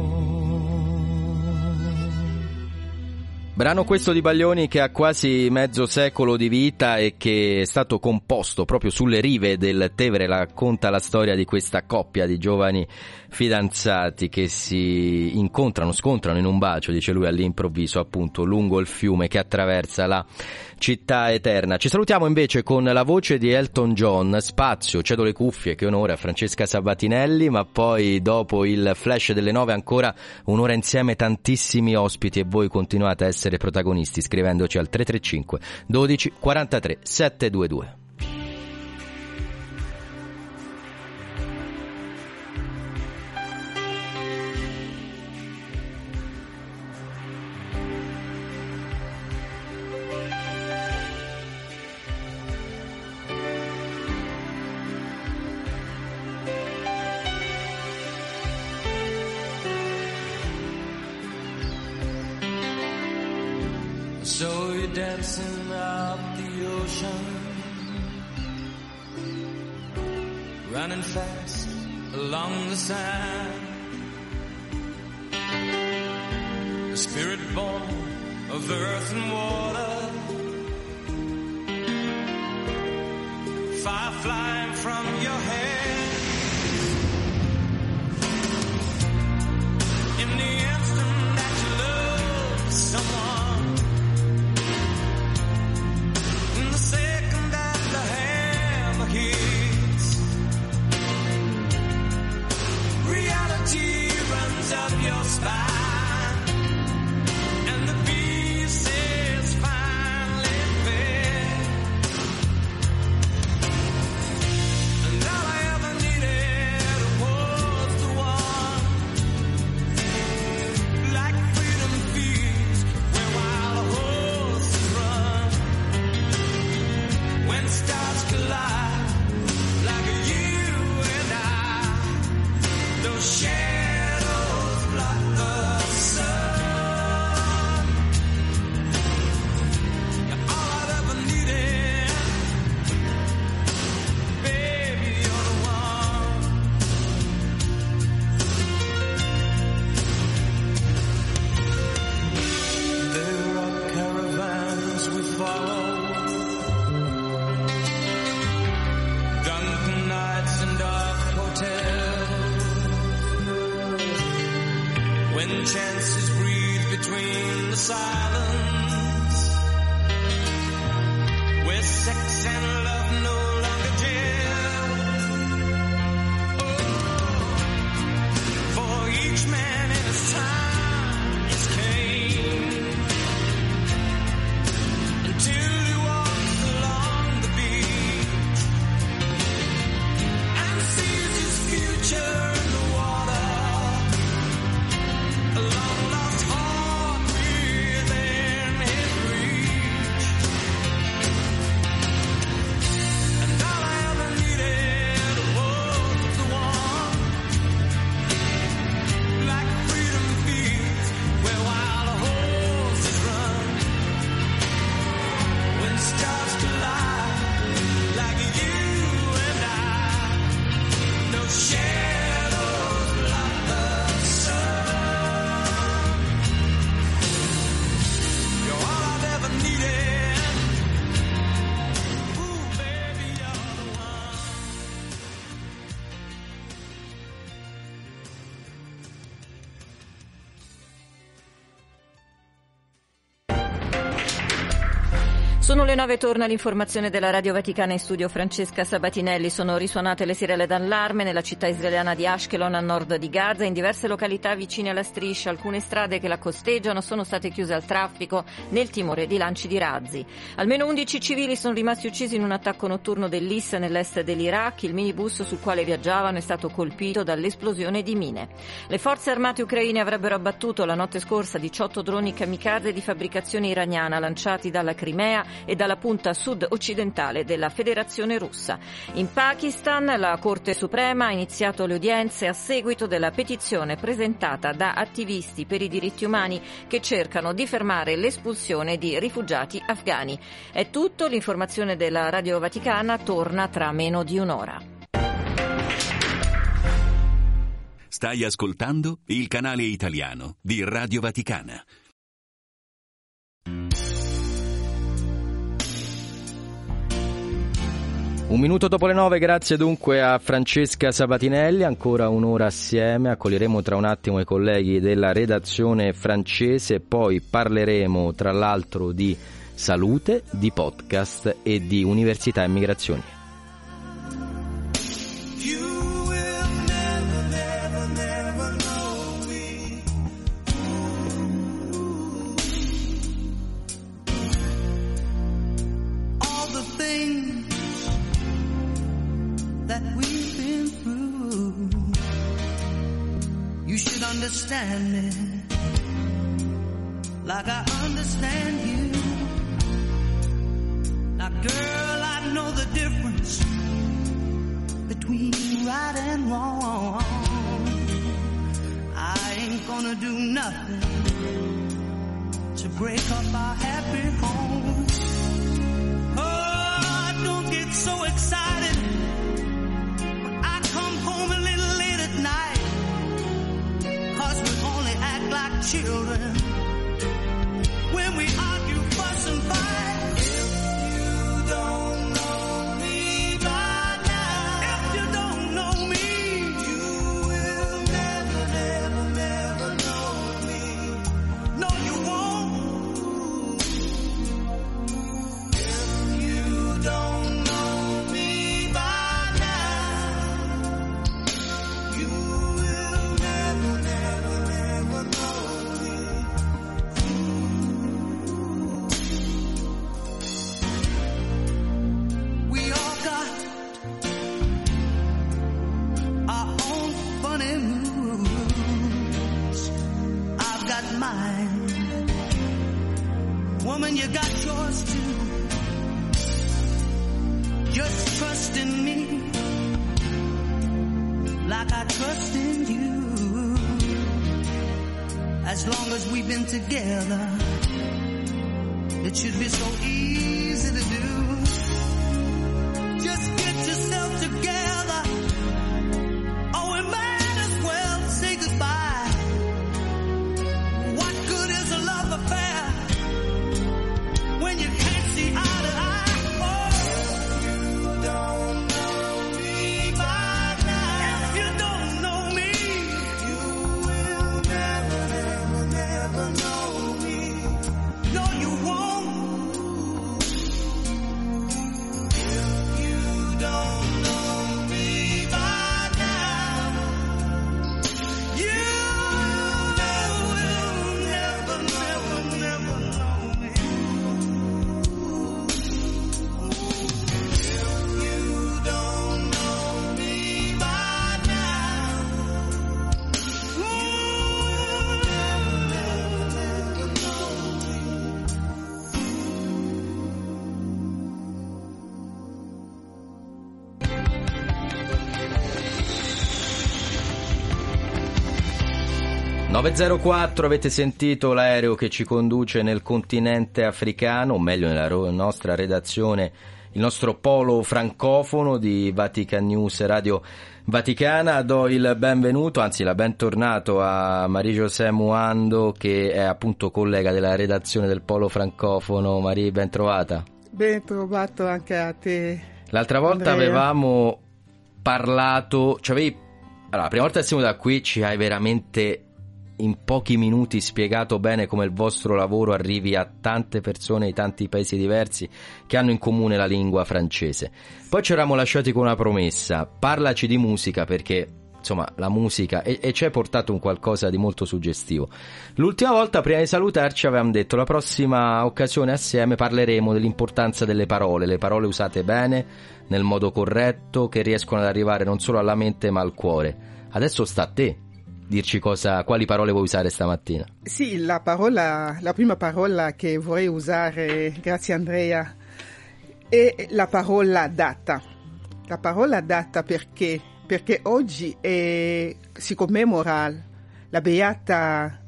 Brano questo di Baglioni che ha quasi mezzo secolo di vita e che è stato composto proprio sulle rive del Tevere, racconta la storia di questa coppia di giovani fidanzati che si incontrano, scontrano in un bacio, dice lui all'improvviso, appunto lungo il fiume che attraversa la città eterna. Ci salutiamo invece con la voce di Elton John, spazio, cedo le cuffie, che onore a Francesca Sabatinelli, ma poi dopo il flash delle nove ancora un'ora insieme tantissimi ospiti e voi continuate a essere protagonisti scrivendoci al 335 12 43 722. sun. When chances breathe between the silence. Where sex and love no 9 torna l'informazione della Radio Vaticana in studio Francesca Sabatinelli. Sono risuonate le sirene d'allarme nella città israeliana di Ashkelon a nord di Gaza. In diverse località vicine alla striscia alcune strade che la costeggiano sono state chiuse al traffico nel timore di lanci di razzi. Almeno 11 civili sono rimasti uccisi in un attacco notturno dell'Is nell'est dell'Iraq. Il minibus sul quale viaggiavano è stato colpito dall'esplosione di mine. Le forze armate ucraine avrebbero abbattuto la notte scorsa 18 droni kamikaze di fabbricazione iraniana lanciati dalla Crimea e dalla punta sud-occidentale della Federazione russa. In Pakistan la Corte Suprema ha iniziato le udienze a seguito della petizione presentata da attivisti per i diritti umani che cercano di fermare l'espulsione di rifugiati afghani. È tutto, l'informazione della Radio Vaticana torna tra meno di un'ora. Stai ascoltando il canale italiano di Radio Vaticana. Un minuto dopo le nove, grazie dunque a Francesca Sabatinelli, ancora un'ora assieme, accoglieremo tra un attimo i colleghi della redazione francese, poi parleremo tra l'altro di salute, di podcast e di università e migrazioni. That we've been through. You should understand me like I understand you. Now, girl, I know the difference between right and wrong. I ain't gonna do nothing to break up our happy home. Oh, don't get so excited children ...904 avete sentito l'aereo che ci conduce nel continente africano, o meglio nella nostra redazione, il nostro polo francofono di Vatican News Radio Vaticana. Do il benvenuto, anzi la bentornato a Marie-José Muando che è appunto collega della redazione del polo francofono. Marie, ben trovata. Ben trovato anche a te. L'altra volta Andrea. avevamo parlato, cioè avevi, allora, la prima volta che siamo da qui ci hai veramente in pochi minuti spiegato bene come il vostro lavoro arrivi a tante persone di tanti paesi diversi che hanno in comune la lingua francese. Poi ci eravamo lasciati con una promessa, parlaci di musica perché insomma la musica e, e ci hai portato un qualcosa di molto suggestivo. L'ultima volta prima di salutarci avevamo detto la prossima occasione assieme parleremo dell'importanza delle parole, le parole usate bene, nel modo corretto, che riescono ad arrivare non solo alla mente ma al cuore. Adesso sta a te dirci cosa, quali parole vuoi usare stamattina. Sì, la parola, la prima parola che vorrei usare, grazie Andrea, è la parola data. La parola data perché? Perché oggi è- si commemora la Beata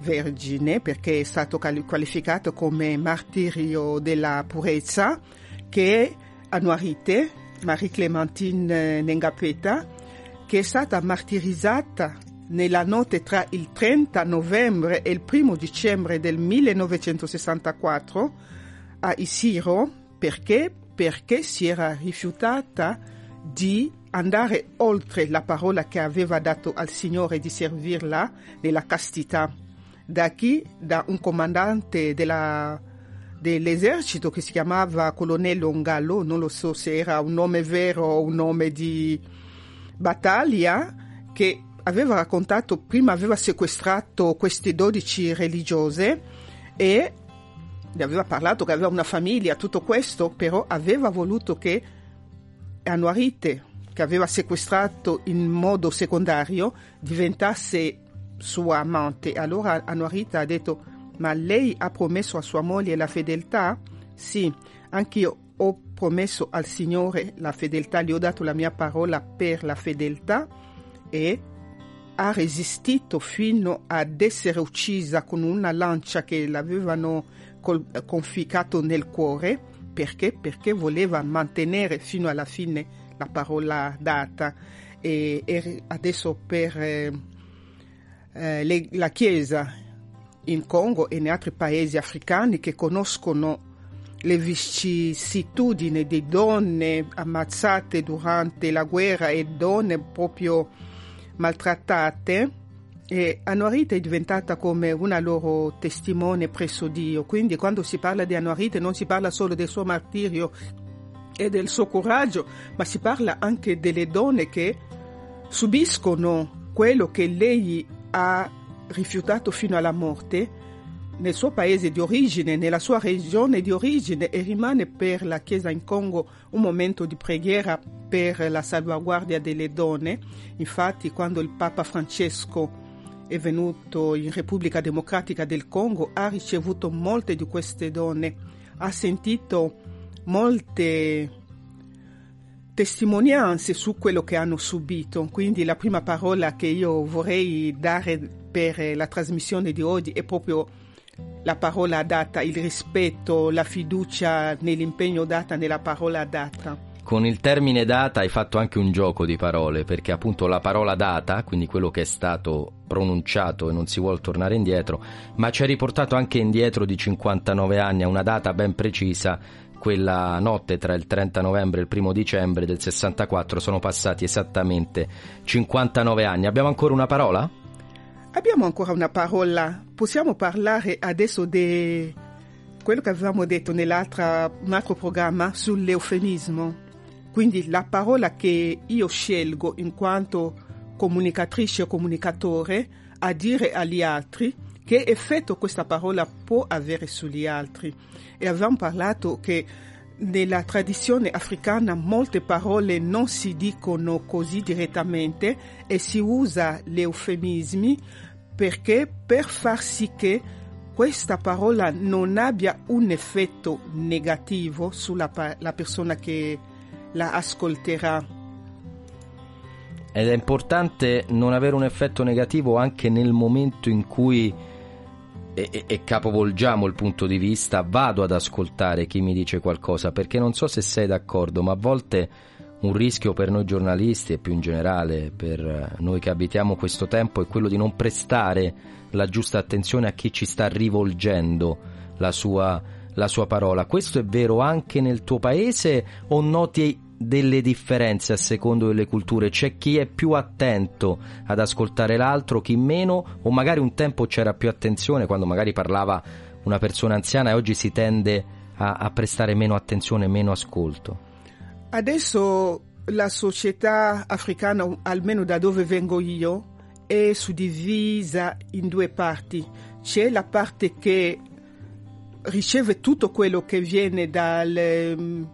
Vergine, perché è stato quali- qualificato come martirio della purezza, che è Anuarite, Marie Clementine Nengapeta, che è stata martirizzata nella notte tra il 30 novembre e il 1 dicembre del 1964 a Isiro perché perché si era rifiutata di andare oltre la parola che aveva dato al Signore di servirla nella castità. Da chi? Da un comandante della- dell'esercito che si chiamava colonnello Ongallo, non lo so se era un nome vero o un nome di battaglia, che aveva raccontato, prima aveva sequestrato queste 12 religiose e ne aveva parlato che aveva una famiglia, tutto questo, però aveva voluto che Anuarite, che aveva sequestrato in modo secondario, diventasse sua amante. Allora Anuarite ha detto, ma lei ha promesso a sua moglie la fedeltà? Sì, anch'io ho promesso al Signore la fedeltà, gli ho dato la mia parola per la fedeltà e ha resistito fino ad essere uccisa con una lancia che l'avevano conficcato nel cuore perché? Perché voleva mantenere fino alla fine la parola data e, e adesso per eh, eh, le- la Chiesa in Congo e in altri paesi africani che conoscono le vicissitudini di donne ammazzate durante la guerra e donne proprio maltrattate e Anuarite è diventata come una loro testimone presso Dio. Quindi quando si parla di Anuarite non si parla solo del suo martirio e del suo coraggio, ma si parla anche delle donne che subiscono quello che lei ha rifiutato fino alla morte nel suo paese di origine, nella sua regione di origine e rimane per la Chiesa in Congo un momento di preghiera per la salvaguardia delle donne. Infatti quando il Papa Francesco è venuto in Repubblica Democratica del Congo ha ricevuto molte di queste donne, ha sentito molte testimonianze su quello che hanno subito. Quindi la prima parola che io vorrei dare per la trasmissione di oggi è proprio la parola data, il rispetto, la fiducia nell'impegno data nella parola data. Con il termine data hai fatto anche un gioco di parole, perché appunto la parola data, quindi quello che è stato pronunciato e non si vuole tornare indietro, ma ci ha riportato anche indietro di 59 anni a una data ben precisa, quella notte tra il 30 novembre e il 1 dicembre del 64 sono passati esattamente 59 anni. Abbiamo ancora una parola? Abbiamo ancora una parola. Possiamo parlare adesso di quello che avevamo detto nell'altro programma sull'eufemismo. Quindi la parola che io scelgo in quanto comunicatrice o comunicatore a dire agli altri che effetto questa parola può avere sugli altri. E avevamo parlato che nella tradizione africana molte parole non si dicono così direttamente e si usa gli eufemismi perché per far sì che questa parola non abbia un effetto negativo sulla persona che la ascolterà. Ed è importante non avere un effetto negativo anche nel momento in cui, e, e- e capovolgiamo il punto di vista, vado ad ascoltare chi mi dice qualcosa, perché non so se sei d'accordo, ma a volte un rischio per noi giornalisti e più in generale per eh, noi che abitiamo questo tempo è quello di non prestare la giusta attenzione a chi ci sta rivolgendo la sua, la sua parola. Questo è vero anche nel tuo paese o noti delle differenze a secondo delle culture? C'è chi è più attento ad ascoltare l'altro, chi meno, o magari un tempo c'era più attenzione quando magari parlava una persona anziana e oggi si tende a, a prestare meno attenzione, meno ascolto? Adesso la società africana, almeno da dove vengo io, è suddivisa in due parti. C'è la parte che riceve tutto quello che viene dai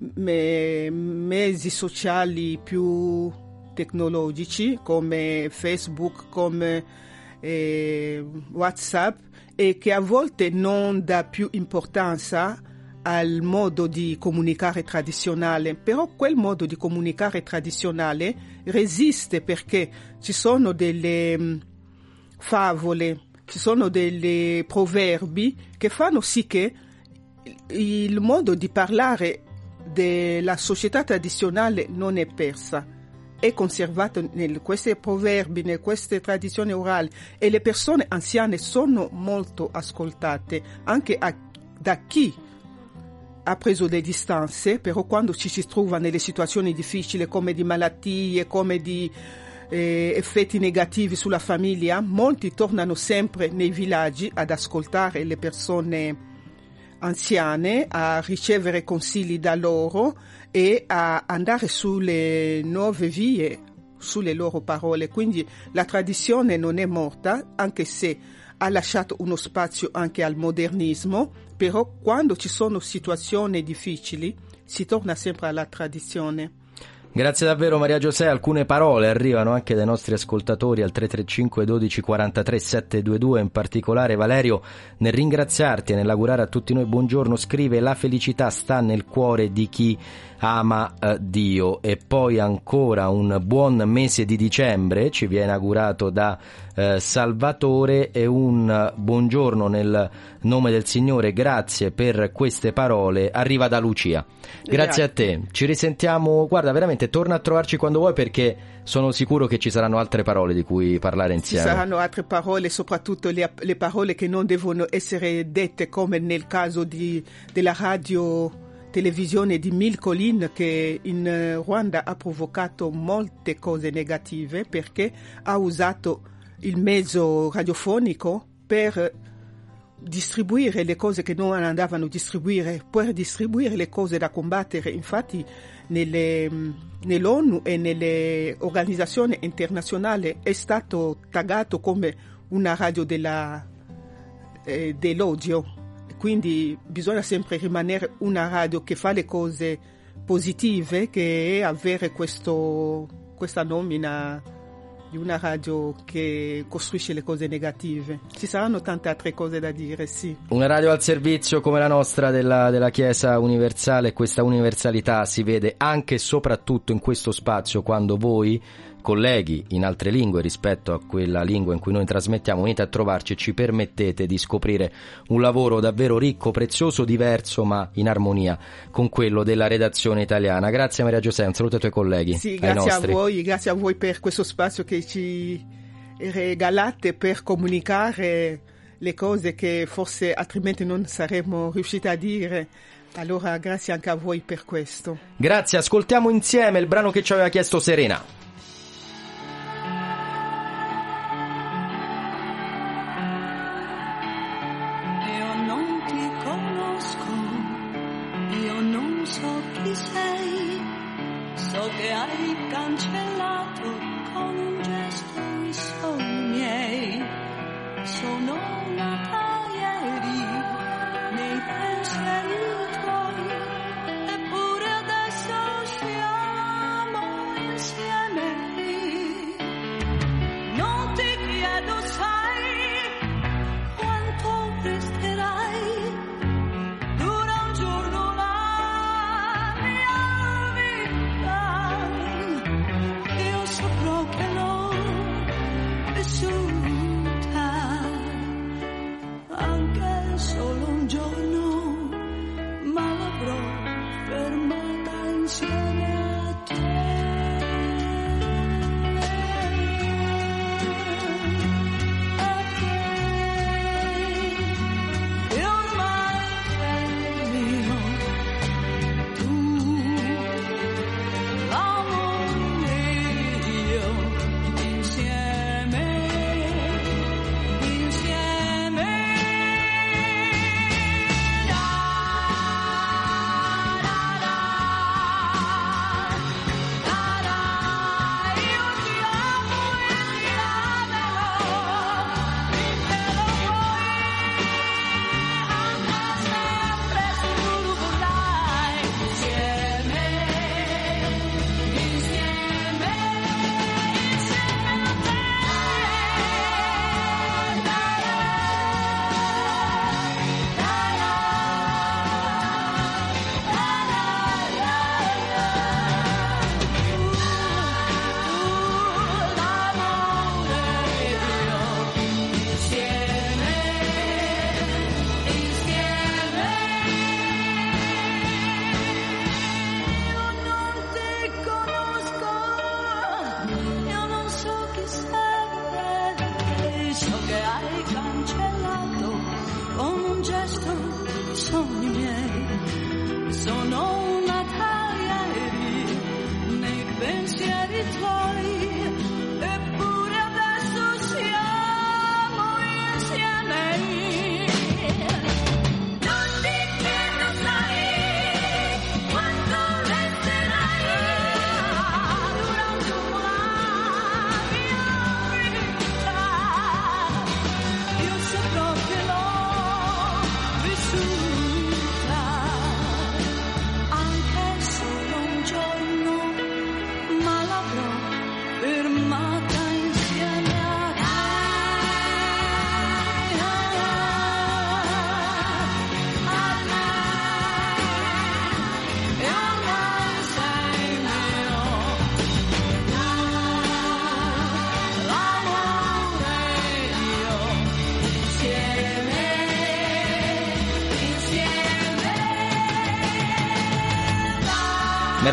mezzi sociali più tecnologici come Facebook, come eh, WhatsApp e che a volte non dà più importanza al modo di comunicare tradizionale, però quel modo di comunicare tradizionale resiste perché ci sono delle mh, favole, ci sono dei proverbi che fanno sì che il modo di parlare della società tradizionale non è persa, è conservato in questi proverbi, in queste tradizioni orali e le persone anziane sono molto ascoltate anche a- da chi ha preso le distanze, però quando ci si trova nelle situazioni difficili come di malattie, come di eh, effetti negativi sulla famiglia, molti tornano sempre nei villaggi ad ascoltare le persone anziane, a ricevere consigli da loro e a andare sulle nuove vie, sulle loro parole. Quindi la tradizione non è morta, anche se ha lasciato uno spazio anche al modernismo, però quando ci sono situazioni difficili si torna sempre alla tradizione. Grazie davvero Maria Giuseppe, alcune parole arrivano anche dai nostri ascoltatori al 335 12 43 722, in particolare Valerio nel ringraziarti e nell'augurare a tutti noi buongiorno scrive la felicità sta nel cuore di chi ama eh, Dio. E poi ancora un buon mese di dicembre ci viene augurato da eh, Salvatore e un buongiorno nel nome del Signore, grazie per queste parole, arriva da Lucia. Grazie a te, ci risentiamo, guarda veramente torna a trovarci quando vuoi perché sono sicuro che ci saranno altre parole di cui parlare Ci insieme. saranno altre parole, soprattutto le, le parole che non devono essere dette come nel caso di, della radio televisione di Milcolin che in eh, Ruanda ha provocato molte cose negative perché ha usato il mezzo radiofonico per distribuire le cose che non andavano a distribuire, per distribuire le cose da combattere. Infatti nelle, nell'ONU e nelle organizzazioni internazionali è stato taggato come una radio della, eh, dell'odio. Quindi bisogna sempre rimanere una radio che fa le cose positive, che è avere questo, questa nomina di una radio che costruisce le cose negative. Ci saranno tante altre cose da dire, sì. Una radio al servizio come la nostra della, della Chiesa universale, questa universalità si vede anche e soprattutto in questo spazio quando voi, colleghi in altre lingue rispetto a quella lingua in cui noi trasmettiamo, venite a trovarci e ci permettete di scoprire un lavoro davvero ricco, prezioso, diverso ma in armonia con quello della redazione italiana. Grazie Maria Giuseppe, un saluto ai tuoi colleghi. Sì, grazie a voi, grazie a voi per questo spazio che ci regalate per comunicare le cose che forse altrimenti non saremmo riusciti a dire. Allora grazie anche a voi per questo. Grazie, ascoltiamo insieme il brano che ci aveva chiesto Serena. So chi sei, so che hai cancellato con un gesto i sogni miei. Sono nata ieri nei pensieri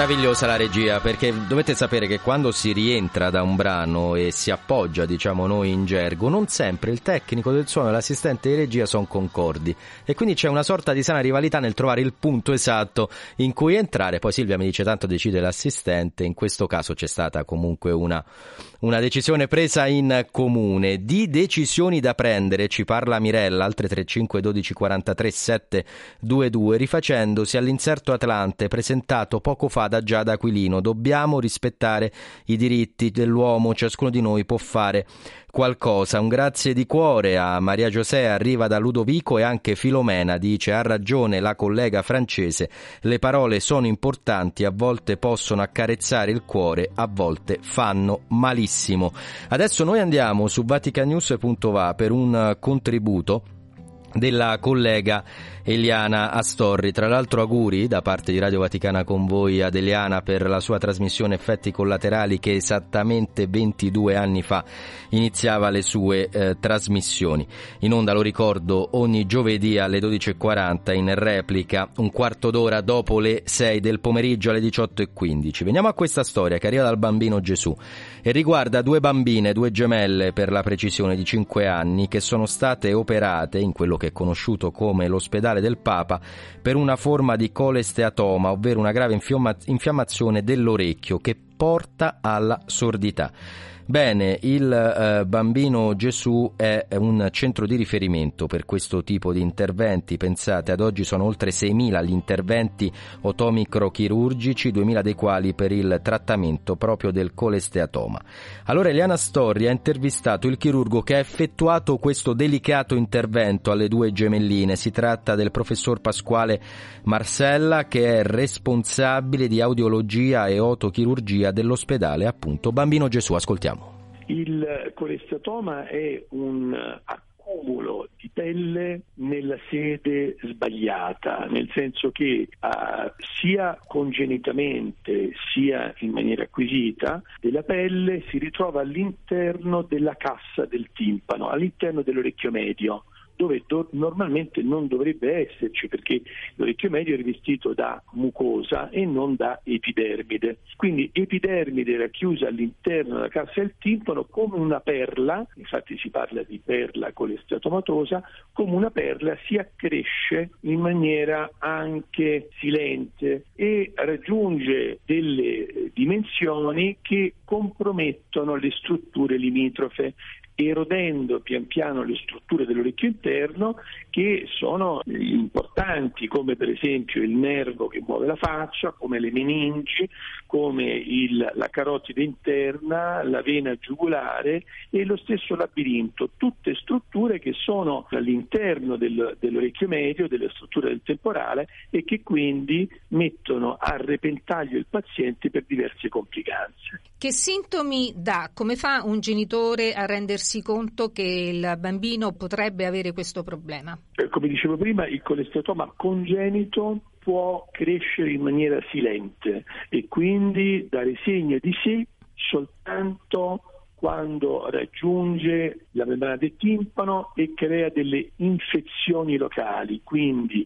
Meravigliosa la regia perché dovete sapere che quando si rientra da un brano e si appoggia, diciamo noi in gergo, non sempre il tecnico del suono e l'assistente di regia sono concordi e quindi c'è una sorta di sana rivalità nel trovare il punto esatto in cui entrare. Poi Silvia mi dice tanto decide l'assistente, in questo caso c'è stata comunque una, una decisione presa in comune. Di decisioni da prendere ci parla Mirella, altre 35 12 43 722, rifacendosi all'inserto Atlante presentato poco fa da Giada Aquilino. Dobbiamo rispettare i diritti dell'uomo, ciascuno di noi può fare qualcosa. Un grazie di cuore a Maria Giosè, arriva da Ludovico e anche Filomena dice ha ragione la collega francese, le parole sono importanti, a volte possono accarezzare il cuore, a volte fanno malissimo. Adesso noi andiamo su vaticanews.va per un contributo della collega Eliana Astorri. Tra l'altro auguri da parte di Radio Vaticana con voi ad Eliana per la sua trasmissione Effetti collaterali che esattamente 22 anni fa iniziava le sue eh, trasmissioni. In onda, lo ricordo, ogni giovedì alle 12.40 in replica un quarto d'ora dopo le 6 del pomeriggio alle 18.15. Veniamo a questa storia che arriva dal bambino Gesù e riguarda due bambine, due gemelle per la precisione di 5 anni che sono state operate in quello che è conosciuto come l'ospedale del Papa per una forma di colesteatoma, ovvero una grave infiamma- infiammazione dell'orecchio che porta alla sordità. Bene, il eh, bambino Gesù è un centro di riferimento per questo tipo di interventi. Pensate, ad oggi sono oltre 6.000 gli interventi otomicrochirurgici, 2.000 dei quali per il trattamento proprio del colesteatoma. Allora Eliana Storri ha intervistato il chirurgo che ha effettuato questo delicato intervento alle due gemelline. Si tratta del professor Pasquale Marcella che è responsabile di audiologia e otochirurgia dell'ospedale appunto Bambino Gesù. Ascoltiamo. Il colestatoma è un accumulo di pelle nella sede sbagliata, nel senso che eh, sia congenitamente sia in maniera acquisita della pelle si ritrova all'interno della cassa del timpano, all'interno dell'orecchio medio dove do- normalmente non dovrebbe esserci perché l'orecchio medio è rivestito da mucosa e non da epidermide. Quindi epidermide racchiusa all'interno della cassa del timpano come una perla, infatti si parla di perla colesteatomatosa, come una perla si accresce in maniera anche silente e raggiunge delle dimensioni che compromettono le strutture limitrofe erodendo pian piano le strutture dell'orecchio interno che sono importanti come per esempio il nervo che muove la faccia, come le meningi, come il, la carotide interna, la vena giugulare e lo stesso labirinto, tutte strutture che sono all'interno del, dell'orecchio medio, della struttura del temporale e che quindi mettono a repentaglio il paziente per diverse complicanze. Che sintomi dà? Come fa un genitore a rendersi conto che il bambino potrebbe avere questo problema? Eh, Come dicevo prima, il colestatoma congenito può crescere in maniera silente e quindi dare segno di sé soltanto quando raggiunge la membrana del timpano e crea delle infezioni locali, quindi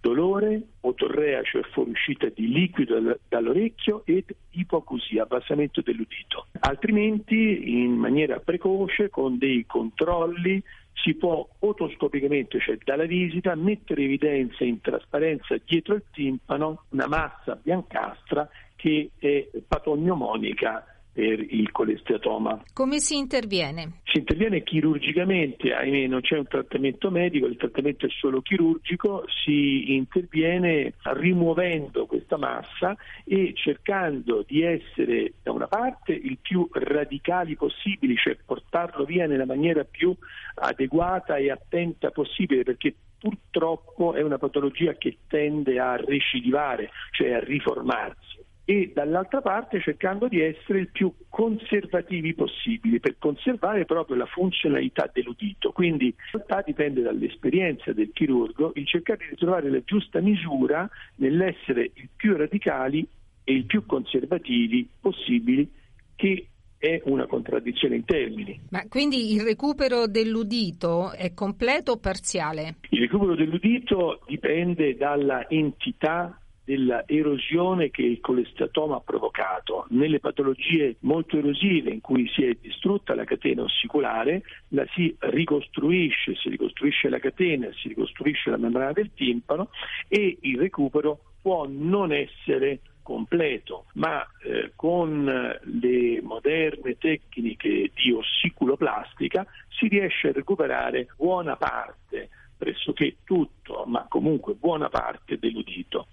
dolore, otorrea, cioè fuoriuscita di liquido dal- dall'orecchio ed ipoacusia, abbassamento dell'udito. Altrimenti, in maniera precoce, con dei controlli, si può otoscopicamente, cioè dalla visita, mettere evidenza in trasparenza dietro il timpano una massa biancastra che è patognomonica il colesteatoma. Come si interviene? Si interviene chirurgicamente, ahimè non c'è un trattamento medico, il trattamento è solo chirurgico, si interviene rimuovendo questa massa e cercando di essere da una parte il più radicali possibili, cioè portarlo via nella maniera più adeguata e attenta possibile, perché purtroppo è una patologia che tende a recidivare, cioè a riformarsi e dall'altra parte cercando di essere il più conservativi possibili per conservare proprio la funzionalità dell'udito. Quindi in realtà dipende dall'esperienza del chirurgo il cercare di trovare la giusta misura nell'essere il più radicali e il più conservativi possibili che è una contraddizione in termini. Ma quindi il recupero dell'udito è completo o parziale? Il recupero dell'udito dipende dalla entità della erosione che il colestatoma ha provocato. Nelle patologie molto erosive in cui si è distrutta la catena ossiculare, la si ricostruisce, si ricostruisce la catena, si ricostruisce la membrana del timpano e il recupero può non essere completo, ma eh, con le moderne tecniche di ossiculoplastica si riesce a recuperare buona parte pressoché tutto, ma comunque buona parte dell'udito.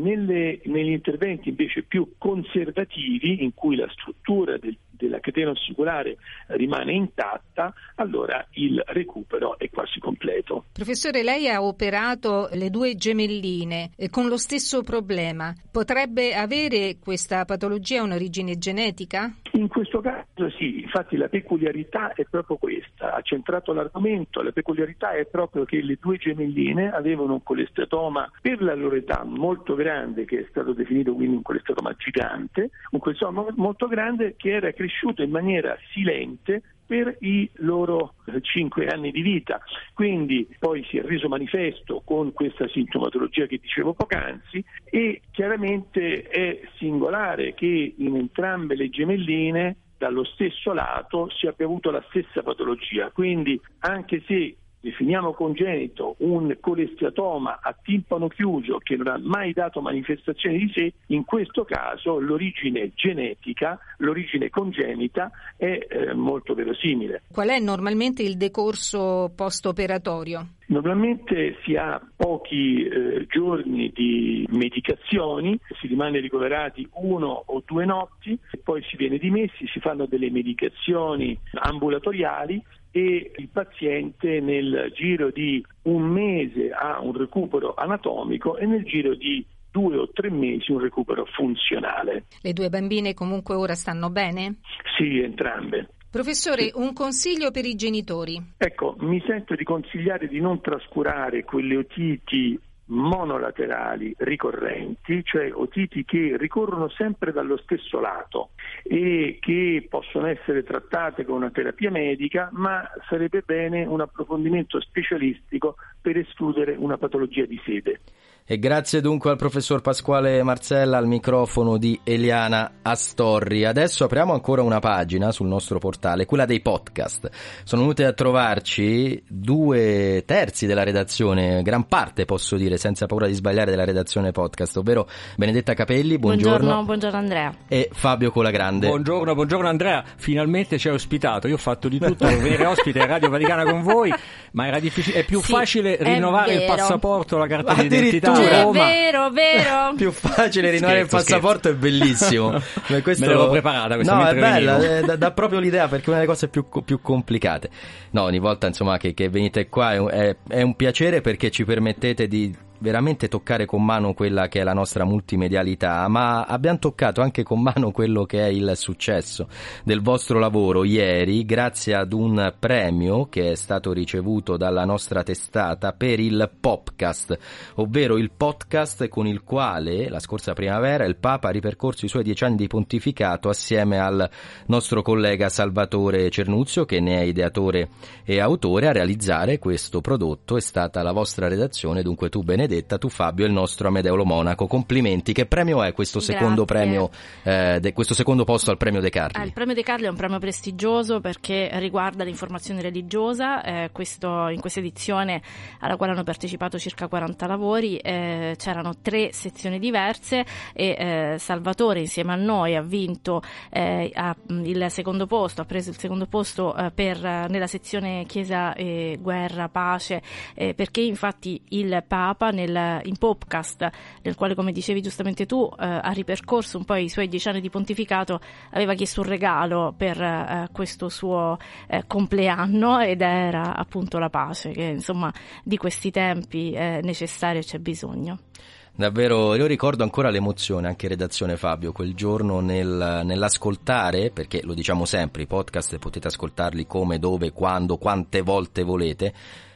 Nelle, negli interventi invece più conservativi, in cui la struttura del, della catena ossiculare rimane intatta, allora il recupero è quasi completo. Professore, lei ha operato le due gemelline eh, con lo stesso problema. Potrebbe avere questa patologia un'origine genetica? In questo caso sì, infatti la peculiarità è proprio questa, ha centrato l'argomento, la peculiarità è proprio che le due gemelline avevano un colestatoma per la loro età molto grande, che è stato definito quindi un colestatoma gigante, un colestatoma molto grande che era cresciuto in maniera silente per i loro cinque anni di vita. Quindi poi si è reso manifesto con questa sintomatologia che dicevo poc'anzi e chiaramente è singolare che in entrambe le gemelline dallo stesso lato si abbia avuto la stessa patologia. Quindi anche se definiamo congenito un colesteatoma a timpano chiuso che non ha mai dato manifestazioni di sé, in questo caso l'origine genetica, l'origine congenita è eh, molto verosimile. Qual è normalmente il decorso post-operatorio? Normalmente si ha pochi eh, giorni di medicazioni, si rimane ricoverati uno o due notti poi si viene dimessi, si fanno delle medicazioni ambulatoriali e il paziente nel giro di un mese ha un recupero anatomico e nel giro di due o tre mesi un recupero funzionale. Le due bambine comunque ora stanno bene? Sì, entrambe. Professore, un consiglio per i genitori. Ecco, mi sento di consigliare di non trascurare quelle otiti monolaterali ricorrenti, cioè otiti che ricorrono sempre dallo stesso lato e che possono essere trattate con una terapia medica, ma sarebbe bene un approfondimento specialistico per escludere una patologia di sede. E grazie dunque al professor Pasquale Marcella al microfono di Eliana Astorri. Adesso apriamo ancora una pagina sul nostro portale, quella dei podcast. Sono venute a trovarci due terzi della redazione, gran parte posso dire, senza paura di sbagliare, della redazione podcast, ovvero Benedetta Capelli, buongiorno. Buongiorno, buongiorno Andrea. E Fabio Colagrande. Buongiorno, buongiorno Andrea. Finalmente ci hai ospitato. Io ho fatto di tutto per venire ospite a Radio Vaticana con voi, ma era difficile. È più Sì, facile rinnovare il passaporto, la carta d'identità. È a Roma. vero, vero. più facile rinnovare il Scherzo, passaporto è bellissimo. Ma questo- Me l'avevo preparata questa No, è bella, eh, dà, dà proprio l'idea perché è una delle cose più, più complicate. No, ogni volta insomma che, che venite qua è- è un piacere perché ci permettete di veramente toccare con mano quella che è la nostra multimedialità, ma abbiamo toccato anche con mano quello che è il successo del vostro lavoro ieri grazie ad un premio che è stato ricevuto dalla nostra testata per il Popcast, ovvero il podcast con il quale la scorsa primavera il Papa ha ripercorso i suoi dieci anni di pontificato assieme al nostro collega Salvatore Cernuzio che ne è ideatore e autore. A realizzare questo prodotto è stata la vostra redazione, dunque tu Benedetta Benedetta, tu Fabio e il nostro Amedeo Monaco. Complimenti, che premio è questo secondo premio, eh, de- questo secondo posto al premio De Carli? Ah, il premio De Carli è un premio prestigioso perché riguarda l'informazione religiosa. eh, questo- in questa edizione alla quale hanno partecipato circa 40 lavori eh, c'erano tre sezioni diverse e eh, Salvatore insieme a noi ha vinto eh, ha- mh, il secondo posto, ha preso il secondo posto eh, per, eh, nella sezione Chiesa, e guerra, pace, eh, perché infatti il Papa nel, in podcast, nel quale come dicevi giustamente tu eh, ha ripercorso un po' i suoi dieci anni di pontificato, aveva chiesto un regalo per eh, questo suo eh, compleanno ed era appunto la pace, che insomma di questi tempi è necessario e c'è bisogno. Davvero, io ricordo ancora l'emozione, anche in redazione Fabio, quel giorno nel- nell'ascoltare, perché lo diciamo sempre, i podcast potete ascoltarli come, dove, quando, quante volte volete,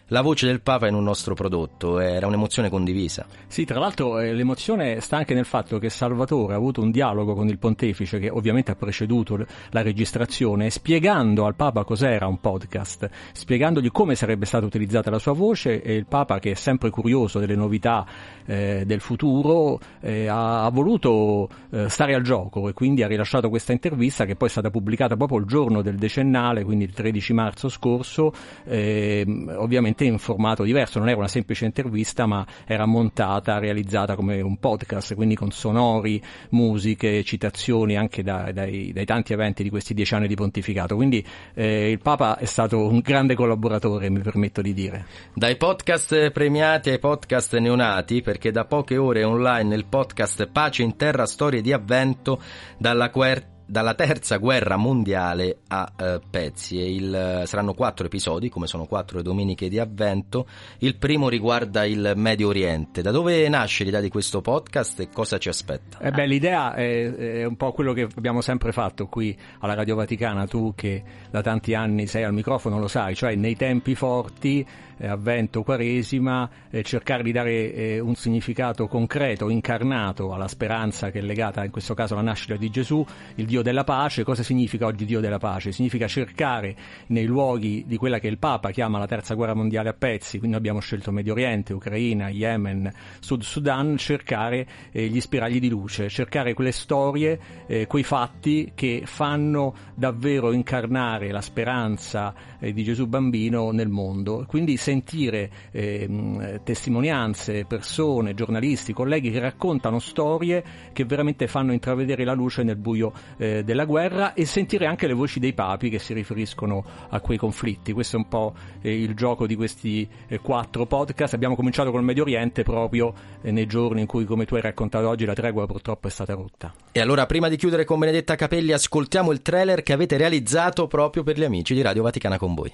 la voce del Papa in un nostro prodotto, era un'emozione condivisa. Sì, tra l'altro eh, l'emozione sta anche nel fatto che Salvatore ha avuto un dialogo con il pontefice che ovviamente ha preceduto l- la registrazione, spiegando al Papa cos'era un podcast, spiegandogli come sarebbe stata utilizzata la sua voce e il Papa che è sempre curioso delle novità eh, del futuro eh, ha, ha voluto eh, stare al gioco e quindi ha rilasciato questa intervista che poi è stata pubblicata proprio il giorno del decennale, quindi il 13 marzo scorso, ehm, ovviamente in formato diverso, non era una semplice intervista ma era montata, realizzata come un podcast, quindi con sonori, musiche, citazioni anche da- dai, dai tanti eventi di questi dieci anni di pontificato. Quindi eh, il Papa è stato un grande collaboratore, mi permetto di dire. Dai podcast premiati ai podcast neonati, perché da poche ore è online il podcast Pace in Terra, storie di avvento dalla, guer- dalla terza guerra mondiale a eh, pezzi. E il- saranno quattro episodi, come sono quattro le domeniche di avvento. Il primo riguarda il Medio Oriente. Da dove nasce l'idea di questo podcast e cosa ci aspetta? Eh beh, l'idea è, è un po' quello che abbiamo sempre fatto qui alla Radio Vaticana, tu che da tanti anni sei al microfono lo sai, cioè nei tempi forti, eh, avvento, quaresima, eh, cercare di dare eh, un significato concreto, incarnato alla speranza che è legata in questo caso alla nascita di Gesù, il Dio della pace. Cosa significa oggi Dio della pace? Significa cercare nei luoghi di quella che il Papa chiama la terza guerra mondiale a pezzi, quindi abbiamo scelto Medio Oriente, Ucraina, Yemen, Sud Sudan, cercare eh, gli spiragli di luce, cercare quelle storie, eh, quei fatti che fanno davvero incarnare la speranza di Gesù bambino nel mondo. Quindi sentire ehm, testimonianze, persone, giornalisti, colleghi che raccontano storie che veramente fanno intravedere la luce nel buio eh, della guerra e sentire anche le voci dei papi che si riferiscono a quei conflitti. Questo è un po' eh, il gioco di questi eh, quattro podcast. Abbiamo cominciato col Medio Oriente proprio eh, nei giorni in cui, come tu hai raccontato oggi, la tregua purtroppo è stata rotta. E allora, prima di chiudere con Benedetta Capelli, ascoltiamo il trailer che avete realizzato proprio per gli amici di Radio Vaticana con voi.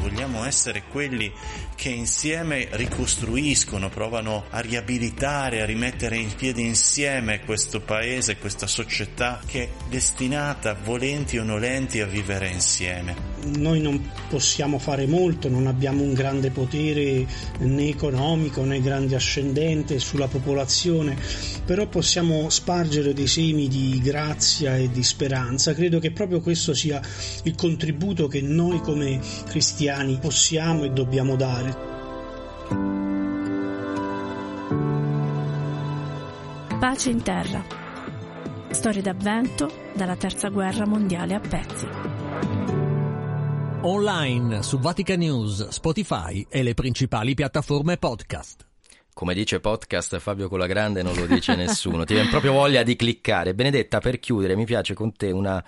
Vogliamo essere quelli che insieme ricostruiscono, provano a riabilitare, a rimettere in piedi insieme questo paese, questa società che è destinata, volenti o nolenti, a vivere insieme. Noi non possiamo fare molto, non abbiamo un grande potere né economico né grande ascendente sulla popolazione, però possiamo spargere dei semi di grazia e di speranza. Credo che proprio questo sia il contributo che noi come cristiani possiamo e dobbiamo dare. Pace in terra. Storie d'avvento dalla terza guerra mondiale a pezzi. Online su Vatican News, Spotify e le principali piattaforme podcast. Come dice podcast Fabio Colagrande non lo dice nessuno, ti viene proprio voglia di cliccare. Benedetta, per chiudere, mi piace con te una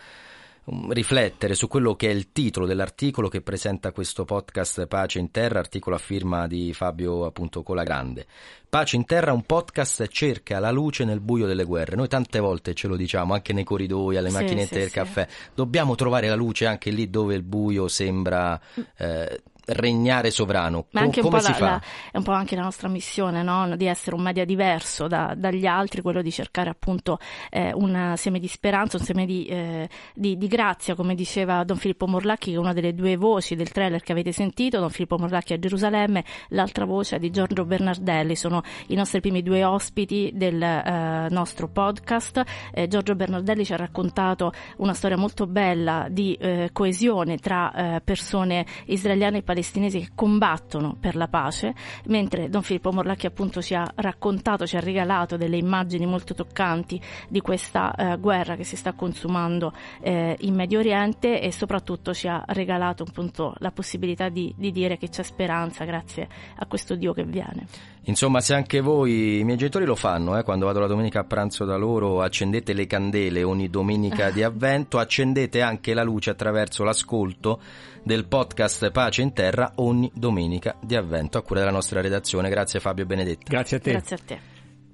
riflettere su quello che è il titolo dell'articolo che presenta questo podcast Pace in Terra, articolo a firma di Fabio appunto Colagrande. Pace in Terra, un podcast cerca la luce nel buio delle guerre. Noi tante volte ce lo diciamo, anche nei corridoi, alle Sì, macchinette sì, del sì. caffè. Dobbiamo trovare la luce anche lì dove il buio sembra eh, regnare sovrano. Ma Co- anche un po' si la- fa? la- è un po' anche la nostra missione, no? di essere un media diverso da- dagli altri, quello di cercare appunto eh, un seme di speranza, un seme di, eh, di- di grazia, come diceva Don Filippo Morlacchi, che è una delle due voci del trailer che avete sentito, Don Filippo Morlacchi a Gerusalemme, l'altra voce è di Giorgio Bernardelli, sono i nostri primi due ospiti del eh, nostro podcast. Eh, Giorgio Bernardelli ci ha raccontato una storia molto bella di eh, coesione tra eh, persone israeliane e palestinesi che combattono per la pace, mentre Don Filippo Morlacchi appunto ci ha raccontato, ci ha regalato delle immagini molto toccanti di questa eh, guerra che si sta consumando eh, in Medio Oriente e soprattutto ci ha regalato appunto la possibilità di, di dire che c'è speranza grazie a questo Dio che viene. Insomma, se anche voi, i miei genitori lo fanno, eh, quando vado la domenica a pranzo da loro, accendete le candele ogni domenica di avvento, accendete anche la luce attraverso l'ascolto del podcast Pace in Terra ogni domenica di avvento a cura della nostra redazione. Grazie Fabio Benedetti. Grazie a te. Grazie a te.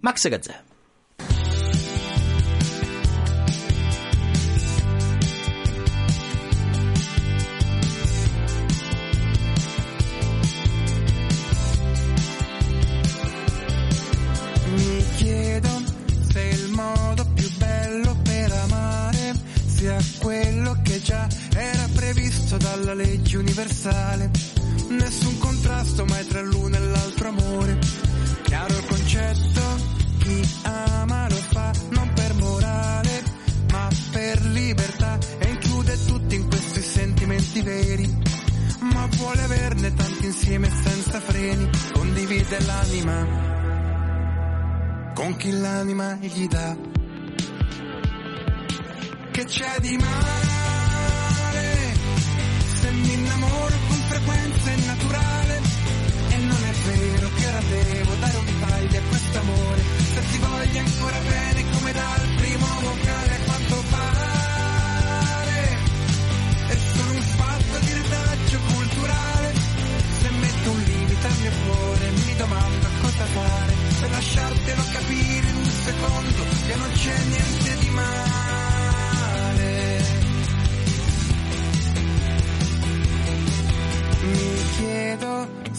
Max Gazzè. Amare sia quello che già era previsto dalla legge universale. Nessun contrasto mai tra l'uno e l'altro amore. Chiaro il concetto, chi ama lo fa non per morale, ma per libertà e include tutti in questi sentimenti veri. Ma vuole averne tanti insieme senza freni, condivide l'anima con chi l'anima gli dà. Che c'è di male. Se mi innamoro con frequenza è naturale e non è vero che ora devo dare un taglio a quest'amore se ti voglio ancora bene come dal primo vocale a quanto pare è solo un fatto di retaggio culturale. Se metto un limite al mio cuore mi domando cosa fare. Per lasciartelo capire in un secondo che non c'è niente di male.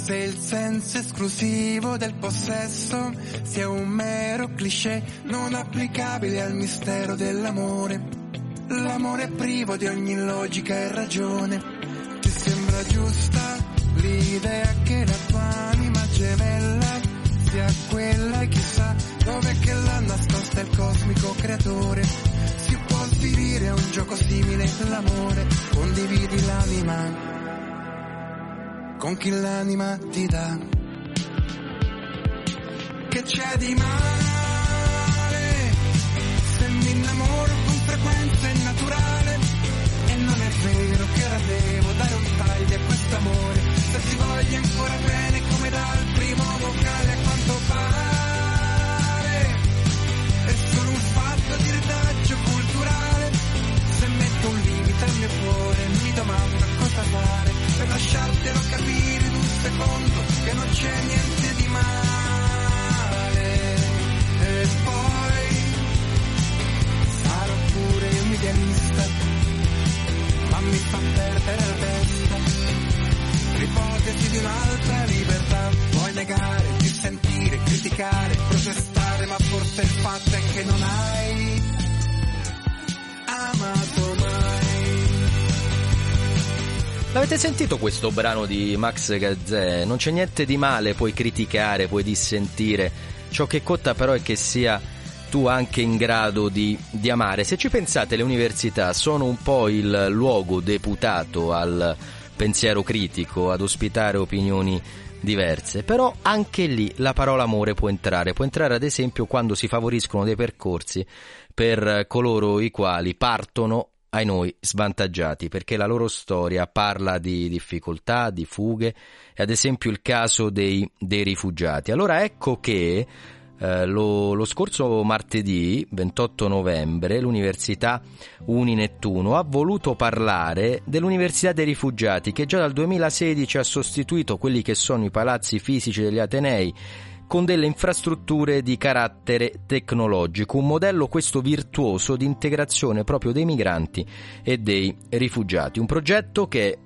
Se il senso esclusivo del possesso sia un mero cliché non applicabile al mistero dell'amore. L'amore è privo di ogni logica e ragione. Ti sembra giusta l'idea che la tua anima gemella sia quella e chissà dove che l'ha nascosta il cosmico creatore. Si può svilire un gioco simile l'amore, condividi l'anima con chi l'anima ti dà. Che c'è di male? Se mi innamoro con frequenza è naturale e non è vero che ora devo dare un taglio a quest'amore se ti voglio ancora bene come dal primo vocale a quanto pare è solo un fatto di retaggio culturale. Se metto un limite al mio cuore mi domando cosa fare per lasciartelo capire in un secondo che non c'è niente di male. E poi sarò pure un idealista ma mi fa perdere la testa. L'ipotesi di un'altra libertà vuoi negare, dissentire, criticare, protestare ma forse il fatto è che non hai L'avete sentito questo brano di Max Gazzè? Non c'è niente di male, puoi criticare, puoi dissentire. Ciò che conta però è che sia tu anche in grado di, di amare. Se ci pensate, le università sono un po' il luogo deputato al pensiero critico, ad ospitare opinioni diverse, però anche lì la parola amore può entrare, può entrare ad esempio quando si favoriscono dei percorsi per coloro i quali partono ai noi svantaggiati perché la loro storia parla di difficoltà, di fughe e ad esempio il caso dei, dei rifugiati. Allora ecco che eh, lo, lo, scorso martedì 28 novembre l'Università Uni Nettuno ha voluto parlare dell'Università dei Rifugiati che già dal 2016 ha sostituito quelli che sono i palazzi fisici degli Atenei con delle infrastrutture di carattere tecnologico, un modello questo virtuoso di integrazione proprio dei migranti e dei rifugiati, un progetto che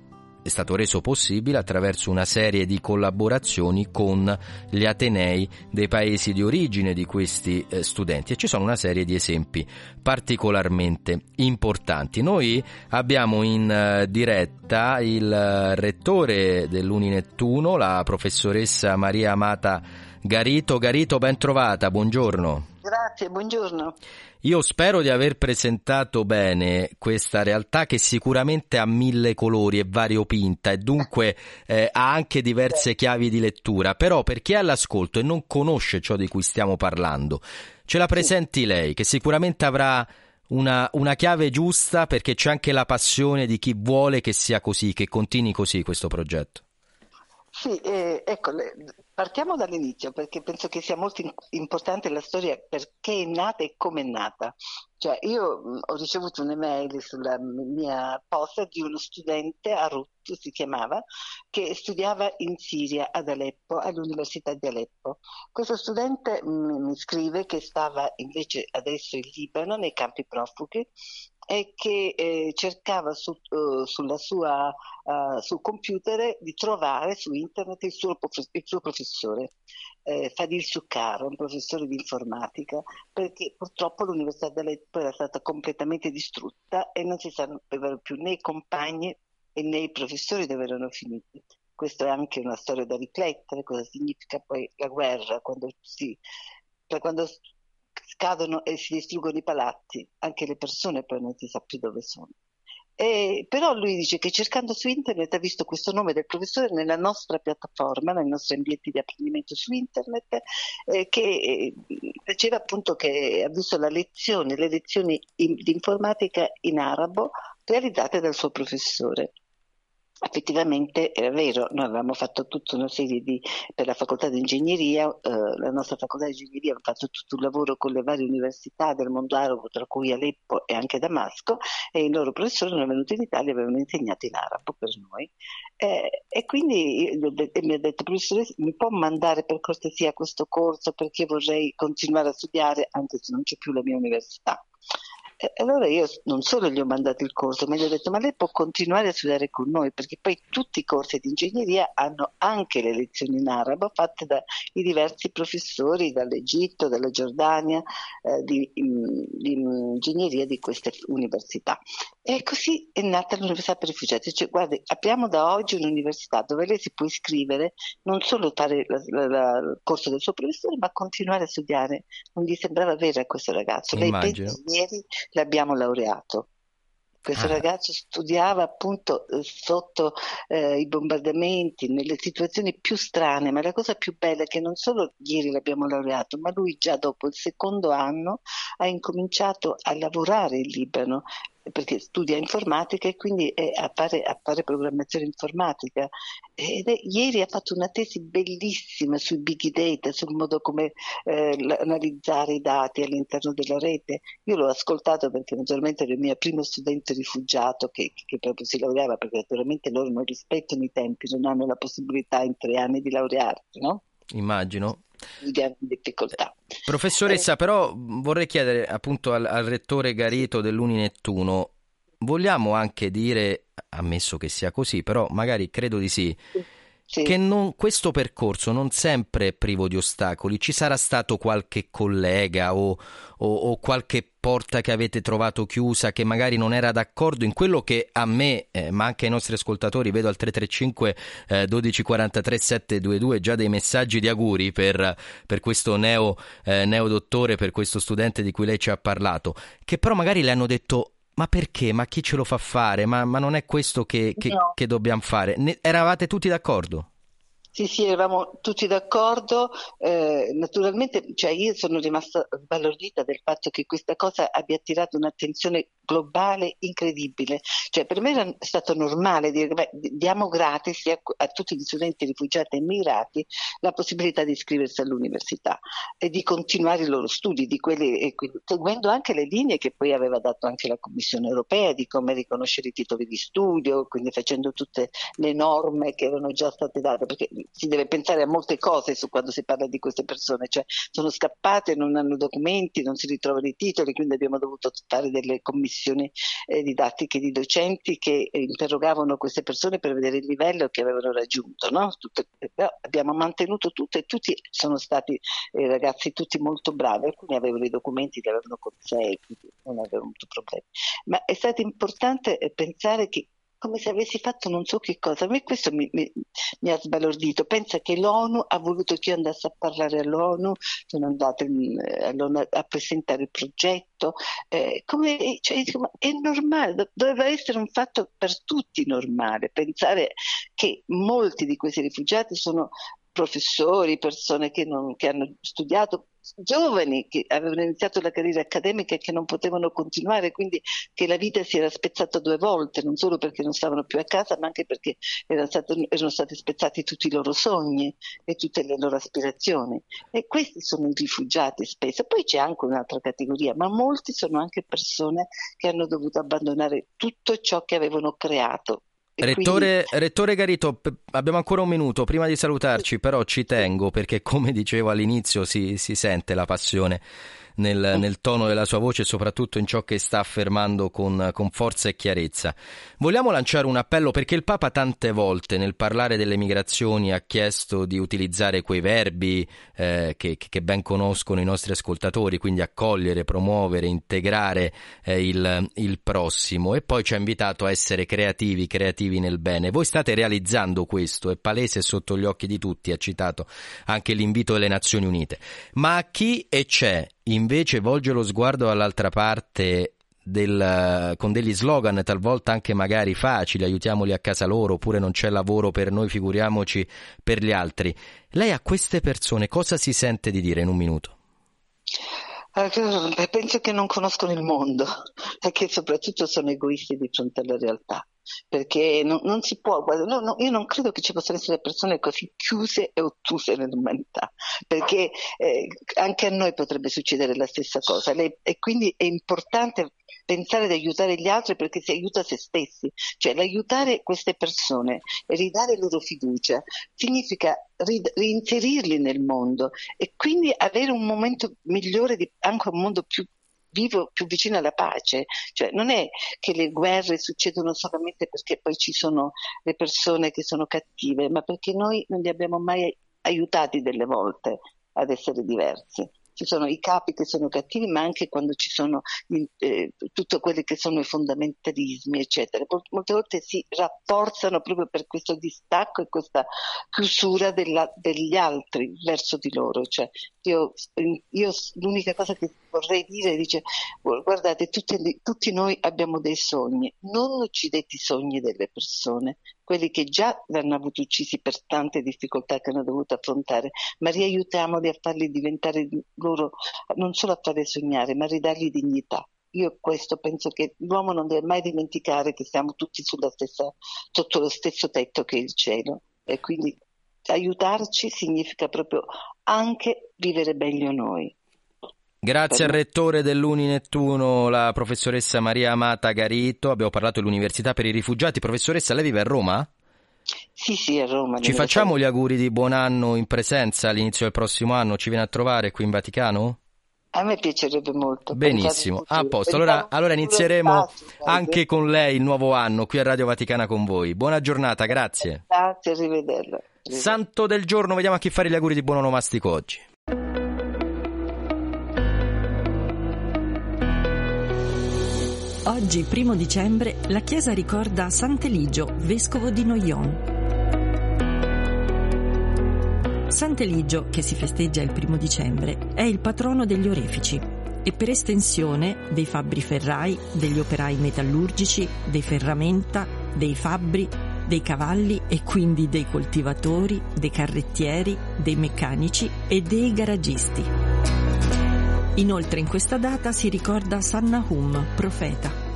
è stato reso possibile attraverso una serie di collaborazioni con gli atenei dei paesi di origine di questi eh, studenti e ci sono una serie di esempi particolarmente importanti. Noi abbiamo in eh, diretta il eh, rettore dell'Uninettuno, la professoressa Maria Amata Garito. Garito, ben trovata, buongiorno. Grazie, buongiorno. Io spero di aver presentato bene questa realtà che sicuramente ha mille colori e variopinta e dunque eh, ha anche diverse chiavi di lettura, però per chi è all'ascolto e non conosce ciò di cui stiamo parlando, ce la presenti lei che sicuramente avrà una, una chiave giusta perché c'è anche la passione di chi vuole che sia così, che continui così questo progetto. Sì, eh, ecco, partiamo dall'inizio perché penso che sia molto importante la storia perché è nata e come è nata. Cioè, io mh, ho ricevuto un'email sulla mia posta di uno studente, Arut si chiamava, che studiava in Siria, ad Aleppo, all'Università di Aleppo. Questo studente mh, mi scrive che stava invece adesso in Libano, nei campi profughi, e che eh, cercava su, sulla sua, eh, sul computer di trovare su internet il suo, il suo professore, eh, Fadil Succaro, un professore di informatica, perché purtroppo l'Università di Aleppo era stata completamente distrutta e non si sapevano più né i compagni né i professori dove erano finiti. Questa è anche una storia da riflettere, cosa significa poi la guerra quando si, cioè quando scadono e si distruggono i palazzi, anche le persone poi non si sa più dove sono. E, però lui dice che cercando su internet ha visto questo nome del professore nella nostra piattaforma, nei nostri ambienti di apprendimento su internet, eh, che eh, diceva appunto che ha visto la lezione, le lezioni in- di informatica in arabo realizzate dal suo professore. Effettivamente era vero, noi avevamo fatto tutta una serie di, per la facoltà di ingegneria, eh, la nostra facoltà di ingegneria aveva fatto tutto un lavoro con le varie università del mondo arabo, tra cui Aleppo e anche Damasco, e i loro professori erano venuti in Italia e avevano insegnato in arabo per noi. Eh, e quindi io e mi ha detto, professoressa, mi può mandare per cortesia questo corso perché vorrei continuare a studiare anche se non c'è più la mia università. E allora io non solo gli ho mandato il corso, ma gli ho detto ma lei può continuare a studiare con noi perché poi tutti i corsi di ingegneria hanno anche le lezioni in arabo fatte dai diversi professori dall'Egitto, dalla Giordania, eh, di, in- di ingegneria di queste università. E così è nata l'Università per Rifugiati. Cioè, guardi, abbiamo da oggi un'università dove lei si può iscrivere, non solo fare il corso del suo professore, ma continuare a studiare. Non gli sembrava vero a questo ragazzo. Lei Immagino. pensa, ieri l'abbiamo laureato. Questo Ah. ragazzo studiava appunto eh, sotto eh, i bombardamenti, nelle situazioni più strane, ma la cosa più bella è che non solo ieri l'abbiamo laureato, ma lui già dopo il secondo anno ha incominciato a lavorare in Libano perché studia informatica e quindi è a, fare, a fare programmazione informatica. Ed è- ieri ha fatto una tesi bellissima sui big data, sul modo come eh, analizzare i dati all'interno della rete. Io l'ho ascoltato perché naturalmente era il mio primo studente rifugiato che, che proprio si laureava, perché naturalmente loro non rispettano i tempi, non hanno la possibilità in tre anni di laurearsi, no? Immagino. Di grandi difficoltà. Professoressa, Eh. però vorrei chiedere appunto al, al rettore Garito dell'Uninettuno, vogliamo anche dire, ammesso che sia così, però magari credo di sì, che non- questo percorso non sempre è privo di ostacoli, ci sarà stato qualche collega o, o- o qualche porta che avete trovato chiusa che magari non era d'accordo in quello che a me, eh, ma anche ai nostri ascoltatori, vedo al 335 eh, 1243 722 già dei messaggi di auguri per, per questo neo, eh, neodottore, per questo studente di cui lei ci ha parlato, che però magari le hanno detto ma perché? Ma chi ce lo fa fare? Ma, ma non è questo che, che- No. che dobbiamo fare? Ne- eravate tutti d'accordo? Sì, sì, eravamo tutti d'accordo. eh, naturalmente, cioè io sono rimasta sbalordita del fatto che questa cosa abbia attirato un'attenzione globale incredibile. Cioè, per me era stato normale dire, beh, diamo gratis a, a tutti gli studenti rifugiati e immigrati la possibilità di iscriversi all'università e di continuare i loro studi, di quelli, seguendo anche le linee che poi aveva dato anche la Commissione europea di come riconoscere i titoli di studio, quindi facendo tutte le norme che erano già state date, perché si deve pensare a molte cose su quando si parla di queste persone, cioè sono scappate, non hanno documenti, non si ritrovano i titoli, quindi abbiamo dovuto fare delle commissioni commissioni eh, didattiche di docenti che eh, interrogavano queste persone per vedere il livello che avevano raggiunto. No? Tutte, abbiamo mantenuto tutto e tutti sono stati eh, ragazzi tutti molto bravi, alcuni avevano i documenti, li avevano con sé, quindi non avevano avuto problemi. Ma è stato importante eh, pensare che come se avessi fatto non so che cosa. A me questo mi, mi- mi ha sbalordito. Pensa che l'ONU ha voluto che io andassi a parlare all'ONU, sono andata in- eh, all'ONU a presentare il progetto. eh, come- cioè, è normale, do- doveva essere un fatto per tutti normale. Pensare che molti di questi rifugiati sono professori, persone che, non- che hanno studiato, giovani che avevano iniziato la carriera accademica e che non potevano continuare, quindi che la vita si era spezzata due volte, non solo perché non stavano più a casa, ma anche perché era stato- erano stati spezzati tutti i loro sogni e tutte le loro aspirazioni. E questi sono i rifugiati spesso. Poi c'è anche un'altra categoria, ma molti sono anche persone che hanno dovuto abbandonare tutto ciò che avevano creato. Rettore, Rettore Garito, abbiamo ancora un minuto prima di salutarci, però ci tengo perché come dicevo all'inizio si, si sente la passione nel, nel tono della sua voce e soprattutto in ciò che sta affermando con, con forza e chiarezza. Vogliamo lanciare un appello perché il Papa tante volte nel parlare delle migrazioni ha chiesto di utilizzare quei verbi eh, che, che ben conoscono i nostri ascoltatori, quindi accogliere, promuovere, integrare eh, il, il prossimo e poi ci ha invitato a essere creativi, creativi nel bene. Voi state realizzando questo, è palese sotto gli occhi di tutti, ha citato anche l'invito delle Nazioni Unite. Ma a chi e c'è invece volge lo sguardo dall'altra parte del- con degli slogan talvolta anche magari facili, aiutiamoli a casa loro, oppure non c'è lavoro per noi, figuriamoci per gli altri. Lei a queste persone cosa si sente di dire in un minuto? Eh, Penso che non conoscono il mondo e che soprattutto sono egoisti di fronte alla realtà. Perché non, non si può, guarda, no, no, io non credo che ci possano essere persone così chiuse e ottuse nell'umanità, perché eh, anche a noi potrebbe succedere la stessa cosa. Lei- e quindi è importante pensare ad aiutare gli altri perché si aiuta se stessi, cioè l'aiutare queste persone e ridare loro fiducia significa rid- reinserirli nel mondo e quindi avere un momento migliore, di, anche un mondo più vivo, più vicino alla pace. Cioè non è che le guerre succedono solamente perché poi ci sono le persone che sono cattive, ma perché noi non li abbiamo mai aiutati delle volte ad essere diversi. Ci sono i capi che sono cattivi, ma anche quando ci sono eh, tutto quelli che sono i fondamentalismi, eccetera. Mol- Molte volte si rafforzano proprio per questo distacco e questa chiusura della- degli altri verso di loro. Cioè, io, io l'unica cosa che vorrei dire dice, guardate, tutti, tutti noi abbiamo dei sogni, non uccidete i sogni delle persone, quelli che già l'hanno avuto uccisi per tante difficoltà che hanno dovuto affrontare, ma riaiutiamoli a farli diventare di- loro, non solo a farli sognare, ma a ridargli dignità. Io questo penso che l'uomo non deve mai dimenticare che siamo tutti stessa, sotto lo stesso tetto che è il cielo e quindi aiutarci significa proprio anche vivere meglio noi. Grazie al rettore dell'Uni Nettuno, la professoressa Maria Amata Garito. Abbiamo parlato dell'Università per i Rifugiati. Professoressa, lei vive a Roma? Sì, sì, a Roma. Ci facciamo gli auguri di buon anno in presenza all'inizio del prossimo anno? Ci viene a trovare qui in Vaticano? A me piacerebbe molto. Benissimo, a posto. Allora, allora inizieremo anche con lei il nuovo anno qui a Radio Vaticana con voi. Buona giornata, grazie. Grazie, arrivederla. Santo del giorno, vediamo a chi fare gli auguri di buon onomastico oggi. Oggi, primo dicembre, la Chiesa ricorda Sant'Eligio, vescovo di Noyon. Sant'Eligio, che si festeggia il primo dicembre, è il patrono degli orefici e per estensione dei fabbri ferrai, degli operai metallurgici, dei ferramenta, dei fabbri, dei cavalli e quindi dei coltivatori, dei carrettieri, dei meccanici e dei garagisti. Inoltre in questa data si ricorda San Nahum, profeta.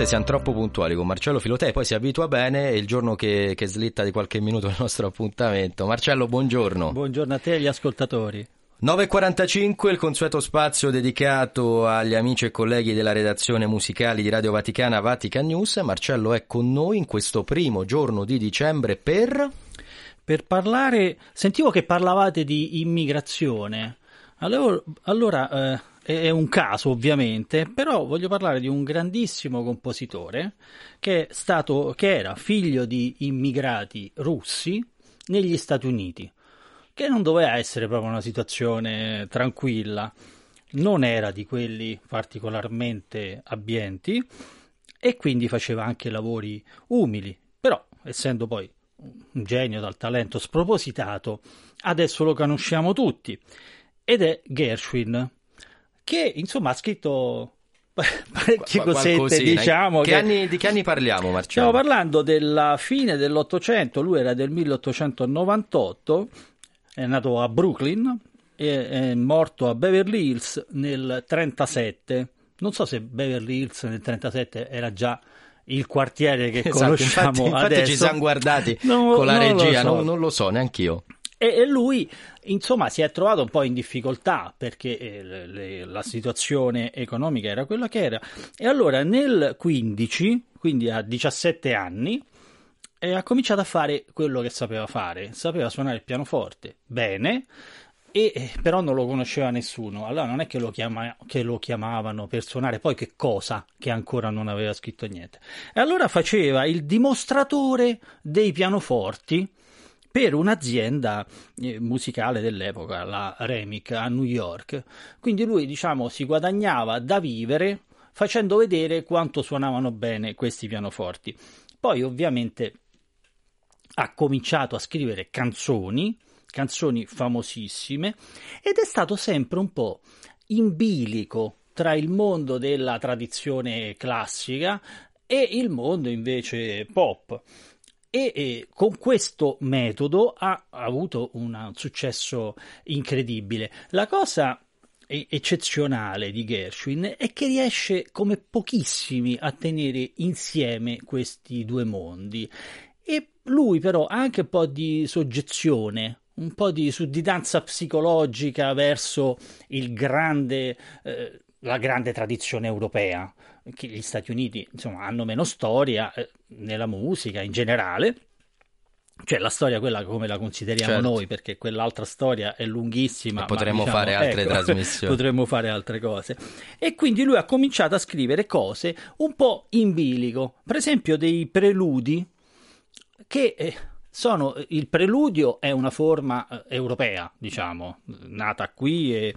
Volte siamo troppo puntuali con Marcello Filotei, poi si abitua bene e il giorno che, che slitta di qualche minuto il nostro appuntamento. Marcello, buongiorno. Buongiorno a te e agli ascoltatori. 9.45, il consueto spazio dedicato agli amici e colleghi della redazione musicali di Radio Vaticana Vatican News. Marcello è con noi in questo primo giorno di dicembre per... Per parlare, sentivo che parlavate di immigrazione. Allora, allora eh, è un caso ovviamente, però voglio parlare di un grandissimo compositore che, stato, che era figlio di immigrati russi negli Stati Uniti, che non doveva essere proprio una situazione tranquilla, non era di quelli particolarmente abbienti e quindi faceva anche lavori umili, però essendo poi un genio dal talento spropositato, adesso lo conosciamo tutti, ed è Gershwin, che insomma ha scritto parecchie cosette, diciamo. Che che- anni- di che anni parliamo, Marcello? Stiamo parlando della fine dell'Ottocento, lui era del 1898, è nato a Brooklyn e è morto a Beverly Hills nel 37. Non so se Beverly Hills nel 37 era già il quartiere che Esatto, conosciamo infatti, infatti adesso. ci siamo guardati Non- con la regia, so. non, non lo so neanch'io. E, e lui, insomma, si è trovato un po' in difficoltà perché eh, le- la situazione economica era quella che era. E allora nel 15, quindi a 17 anni, eh, ha cominciato a fare quello che sapeva fare. Sapeva suonare il pianoforte bene, e, eh, però non lo conosceva nessuno. Allora non è che lo, chiama- che lo chiamavano per suonare poi che cosa, che ancora non aveva scritto niente. E allora faceva il dimostratore dei pianoforti per un'azienda eh, musicale dell'epoca, la Remic a New York. Quindi lui, diciamo, si guadagnava da vivere facendo vedere quanto suonavano bene questi pianoforti. Poi, ovviamente, ha cominciato a scrivere canzoni, canzoni famosissime, ed è stato sempre un po' in bilico tra il mondo della tradizione classica e il mondo invece pop. E, e con questo metodo ha avuto un successo incredibile. La cosa eccezionale di Gershwin è che riesce come pochissimi a tenere insieme questi due mondi. E lui però ha anche un po' di soggezione, un po' di sudditanza psicologica verso il grande, eh, la grande tradizione europea, che gli Stati Uniti insomma, hanno meno storia eh, nella musica in generale. Cioè la storia quella come la consideriamo Certo. noi, perché quell'altra storia è lunghissima. E potremmo diciamo, fare altre ecco, trasmissioni. Potremmo fare altre cose. E quindi lui ha cominciato a scrivere cose un po' in bilico. Per esempio dei preludi che eh, sono il preludio è una forma eh, europea, diciamo, nata qui e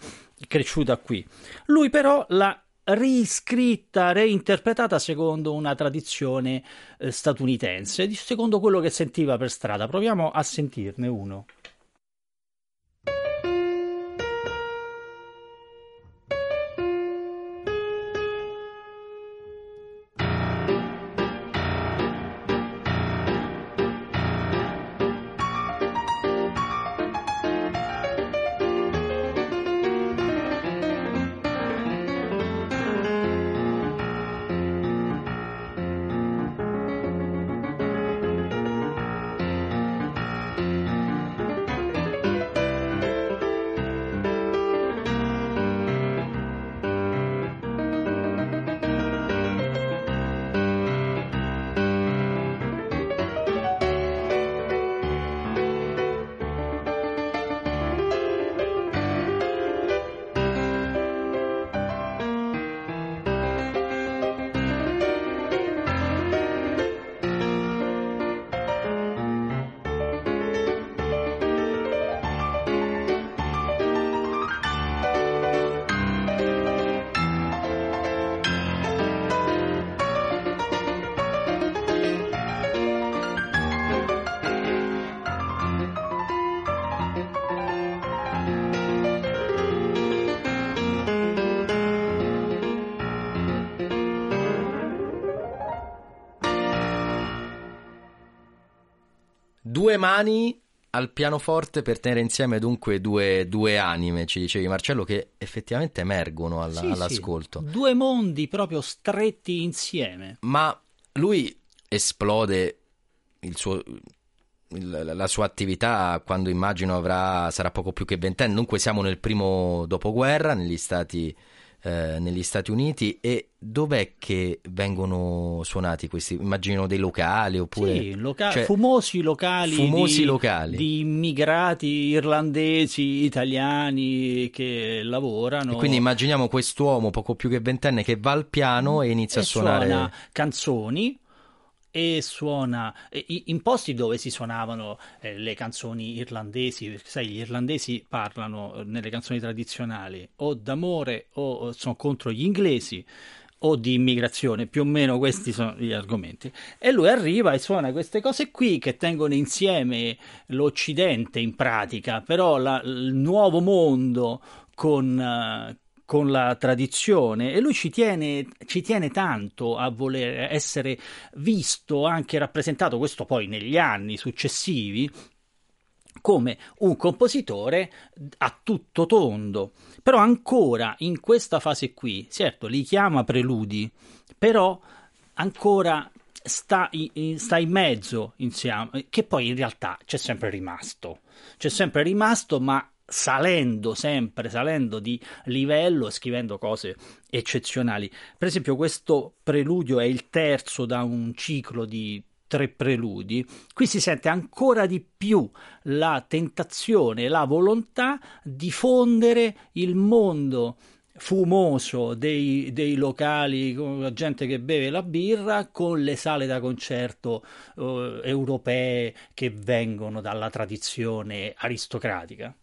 cresciuta qui. Lui però l'ha riscritta, reinterpretata secondo una tradizione eh, statunitense, secondo quello che sentiva per strada. Proviamo a sentirne uno. Due mani al pianoforte per tenere insieme dunque due, due anime, ci dicevi Marcello, che effettivamente emergono alla- Sì, sì, all'ascolto. Due mondi proprio stretti insieme. Ma lui esplode il suo il- la sua attività quando immagino avrà, sarà poco più che ventenne. Dunque siamo nel primo dopoguerra negli Stati, eh, negli Stati Uniti e dov'è che vengono suonati questi? Immagino dei locali oppure... Sì, loca- cioè, fumosi locali, fumosi di, locali. di immigrati irlandesi, italiani che lavorano. E quindi immaginiamo quest'uomo poco più che ventenne che va al piano e inizia e a suonare... suona canzoni e suona in posti dove si suonavano eh, le canzoni irlandesi, perché sai, gli irlandesi parlano eh, nelle canzoni tradizionali o d'amore o o sono contro gli inglesi o di immigrazione, più o meno questi sono gli argomenti. E lui arriva e suona queste cose qui che tengono insieme l'Occidente in pratica, però la- il nuovo mondo con, eh, con la tradizione e lui ci tiene, ci tiene tanto a voler essere visto, anche rappresentato, questo poi negli anni successivi, come un compositore a tutto tondo. Però ancora in questa fase qui, certo, li chiama preludi, però ancora sta in, sta in mezzo insieme, che poi in realtà c'è sempre rimasto. C'è sempre rimasto, ma salendo sempre, salendo di livello, scrivendo cose eccezionali. Per esempio, questo preludio è il terzo da un ciclo di tre preludi. Qui si sente ancora di più la tentazione, la volontà di fondere il mondo fumoso dei, dei locali con la gente che beve la birra con le sale da concerto eh, europee che vengono dalla tradizione aristocratica.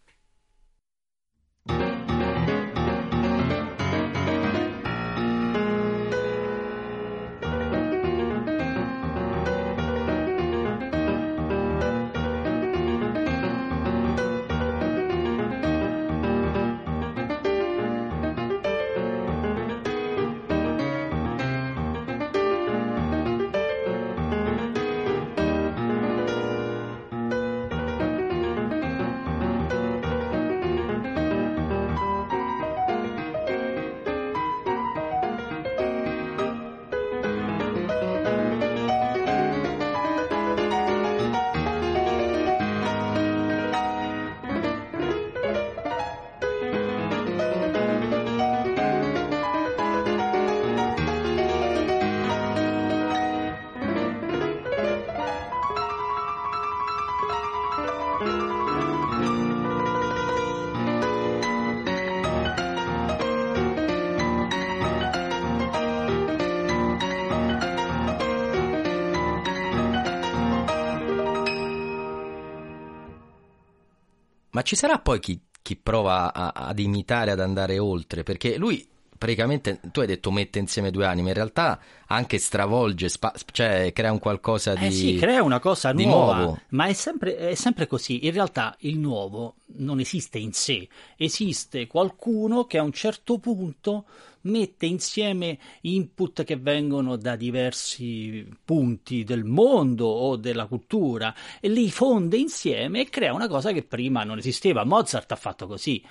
Ma ci sarà poi chi, chi prova a- ad imitare, ad andare oltre? Perché lui praticamente, tu hai detto mette insieme due anime, in realtà anche stravolge, spa- cioè crea un qualcosa di... Eh sì, crea una cosa nuova, nuovo. ma è sempre, è sempre così. In realtà il nuovo non esiste in sé, esiste qualcuno che a un certo punto mette insieme input che vengono da diversi punti del mondo o della cultura e li fonde insieme e crea una cosa che prima non esisteva. Mozart ha fatto così.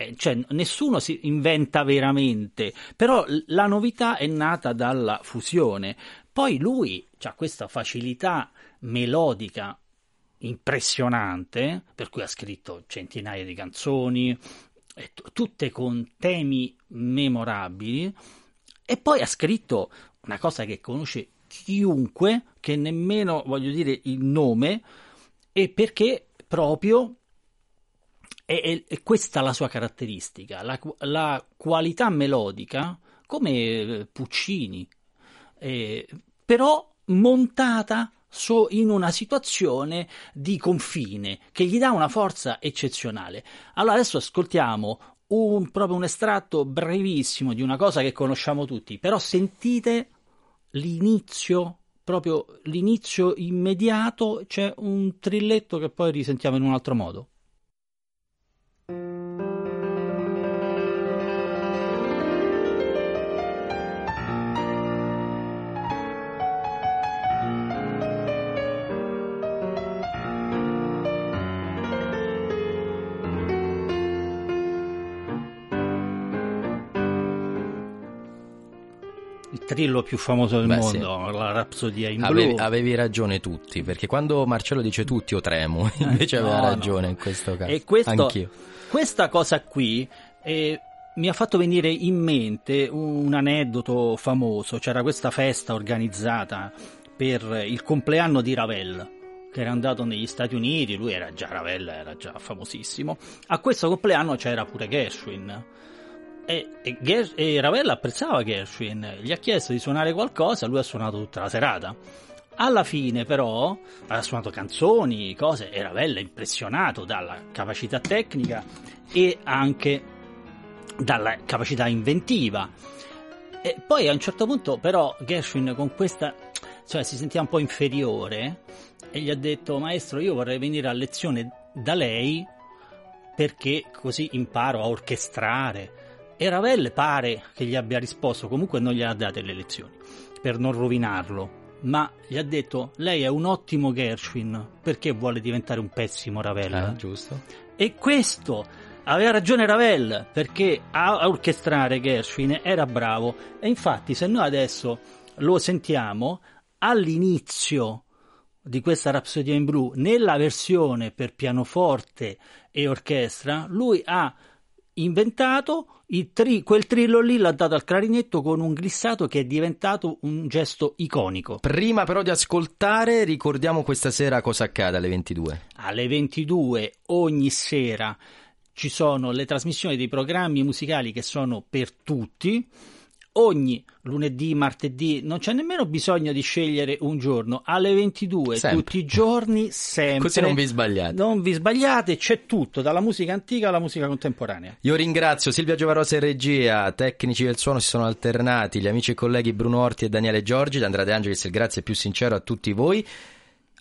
Eh, Cioè, nessuno si inventa veramente, però la novità è nata dalla fusione. Poi lui ha questa facilità melodica impressionante, per cui ha scritto centinaia di canzoni, t- tutte con temi memorabili, e poi ha scritto una cosa che conosce chiunque, che nemmeno voglio dire il nome, e perché proprio è, è- questa la sua caratteristica, la, la qualità melodica, come eh, Puccini, eh, però montata so- in una situazione di confine che gli dà una forza eccezionale. Allora adesso ascoltiamo un, proprio un estratto brevissimo di una cosa che conosciamo tutti, però sentite l'inizio, proprio l'inizio immediato, c'è un trilletto che poi risentiamo in un altro modo. Trillo più famoso del Beh, mondo, la Rapsodia in Avevi, blu. avevi ragione tutti, perché quando Marcello dice tutti io tremo, invece no, aveva no. ragione in questo caso. E questo, Anch'io. questa cosa qui eh, mi ha fatto venire in mente un aneddoto famoso. C'era questa festa organizzata per il compleanno di Ravel, che era andato negli Stati Uniti, lui era già Ravel, era già famosissimo. A questo compleanno c'era pure Gershwin. E, e Ger- e Ravel apprezzava Gershwin, gli ha chiesto di suonare qualcosa, lui ha suonato tutta la serata. Alla fine, però, ha suonato canzoni, cose, e Ravel è impressionato dalla capacità tecnica e anche dalla capacità inventiva. E poi a un certo punto, però, Gershwin con questa, cioè si sentiva un po' inferiore e gli ha detto: Maestro, io vorrei venire a lezione da lei perché così imparo a orchestrare. E Ravel pare che gli abbia risposto, comunque non gli ha date le lezioni per non rovinarlo. Ma gli ha detto: Lei è un ottimo Gershwin, perché vuole diventare un pessimo Ravel? Eh, giusto. E questo aveva ragione Ravel, perché a a orchestrare Gershwin era bravo. E infatti, se noi adesso lo sentiamo, all'inizio di questa Rapsodia in blu, nella versione per pianoforte e orchestra, lui ha inventato tri- quel trillo lì, l'ha dato al clarinetto con un glissato che è diventato un gesto iconico. Prima però di ascoltare, ricordiamo questa sera cosa accade alle 22. Alle 22 ogni sera ci sono le trasmissioni dei programmi musicali che sono per tutti. Ogni lunedì, martedì, non c'è nemmeno bisogno di scegliere un giorno, alle 22 Sempre. tutti i giorni, sempre. Così non vi sbagliate. Non vi sbagliate, c'è tutto, dalla musica antica alla musica contemporanea. Io ringrazio Silvia Giovarosa in regia, tecnici del suono si sono alternati, gli amici e colleghi Bruno Orti e Daniele Giorgi, da Andrea De Angelis il grazie più sincero a tutti voi.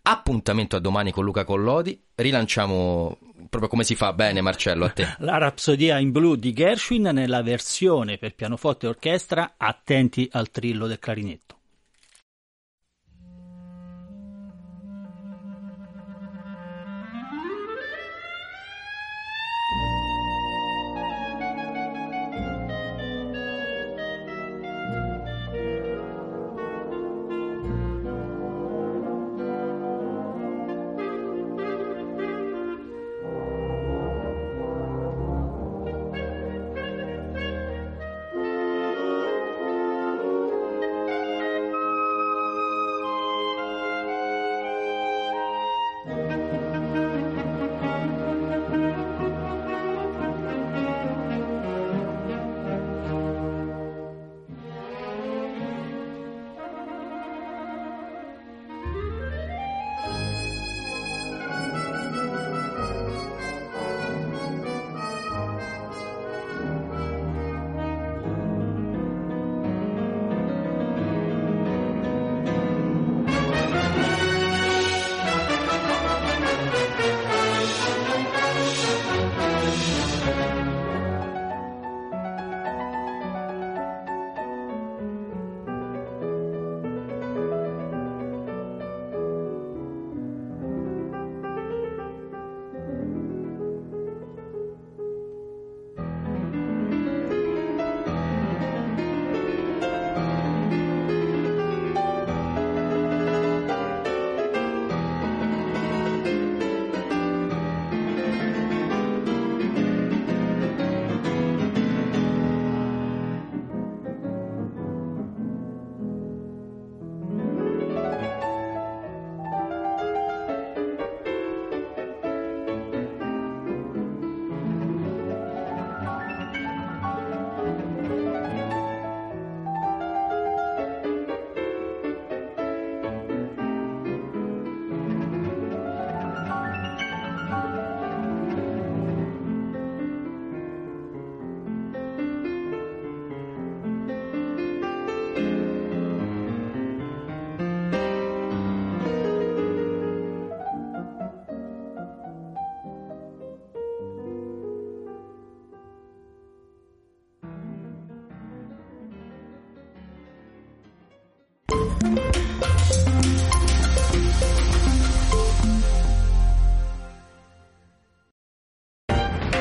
Appuntamento a domani con Luca Collodi, rilanciamo proprio come si fa bene Marcello a te. La Rapsodia in blu di Gershwin nella versione per pianoforte e orchestra, attenti al trillo del clarinetto.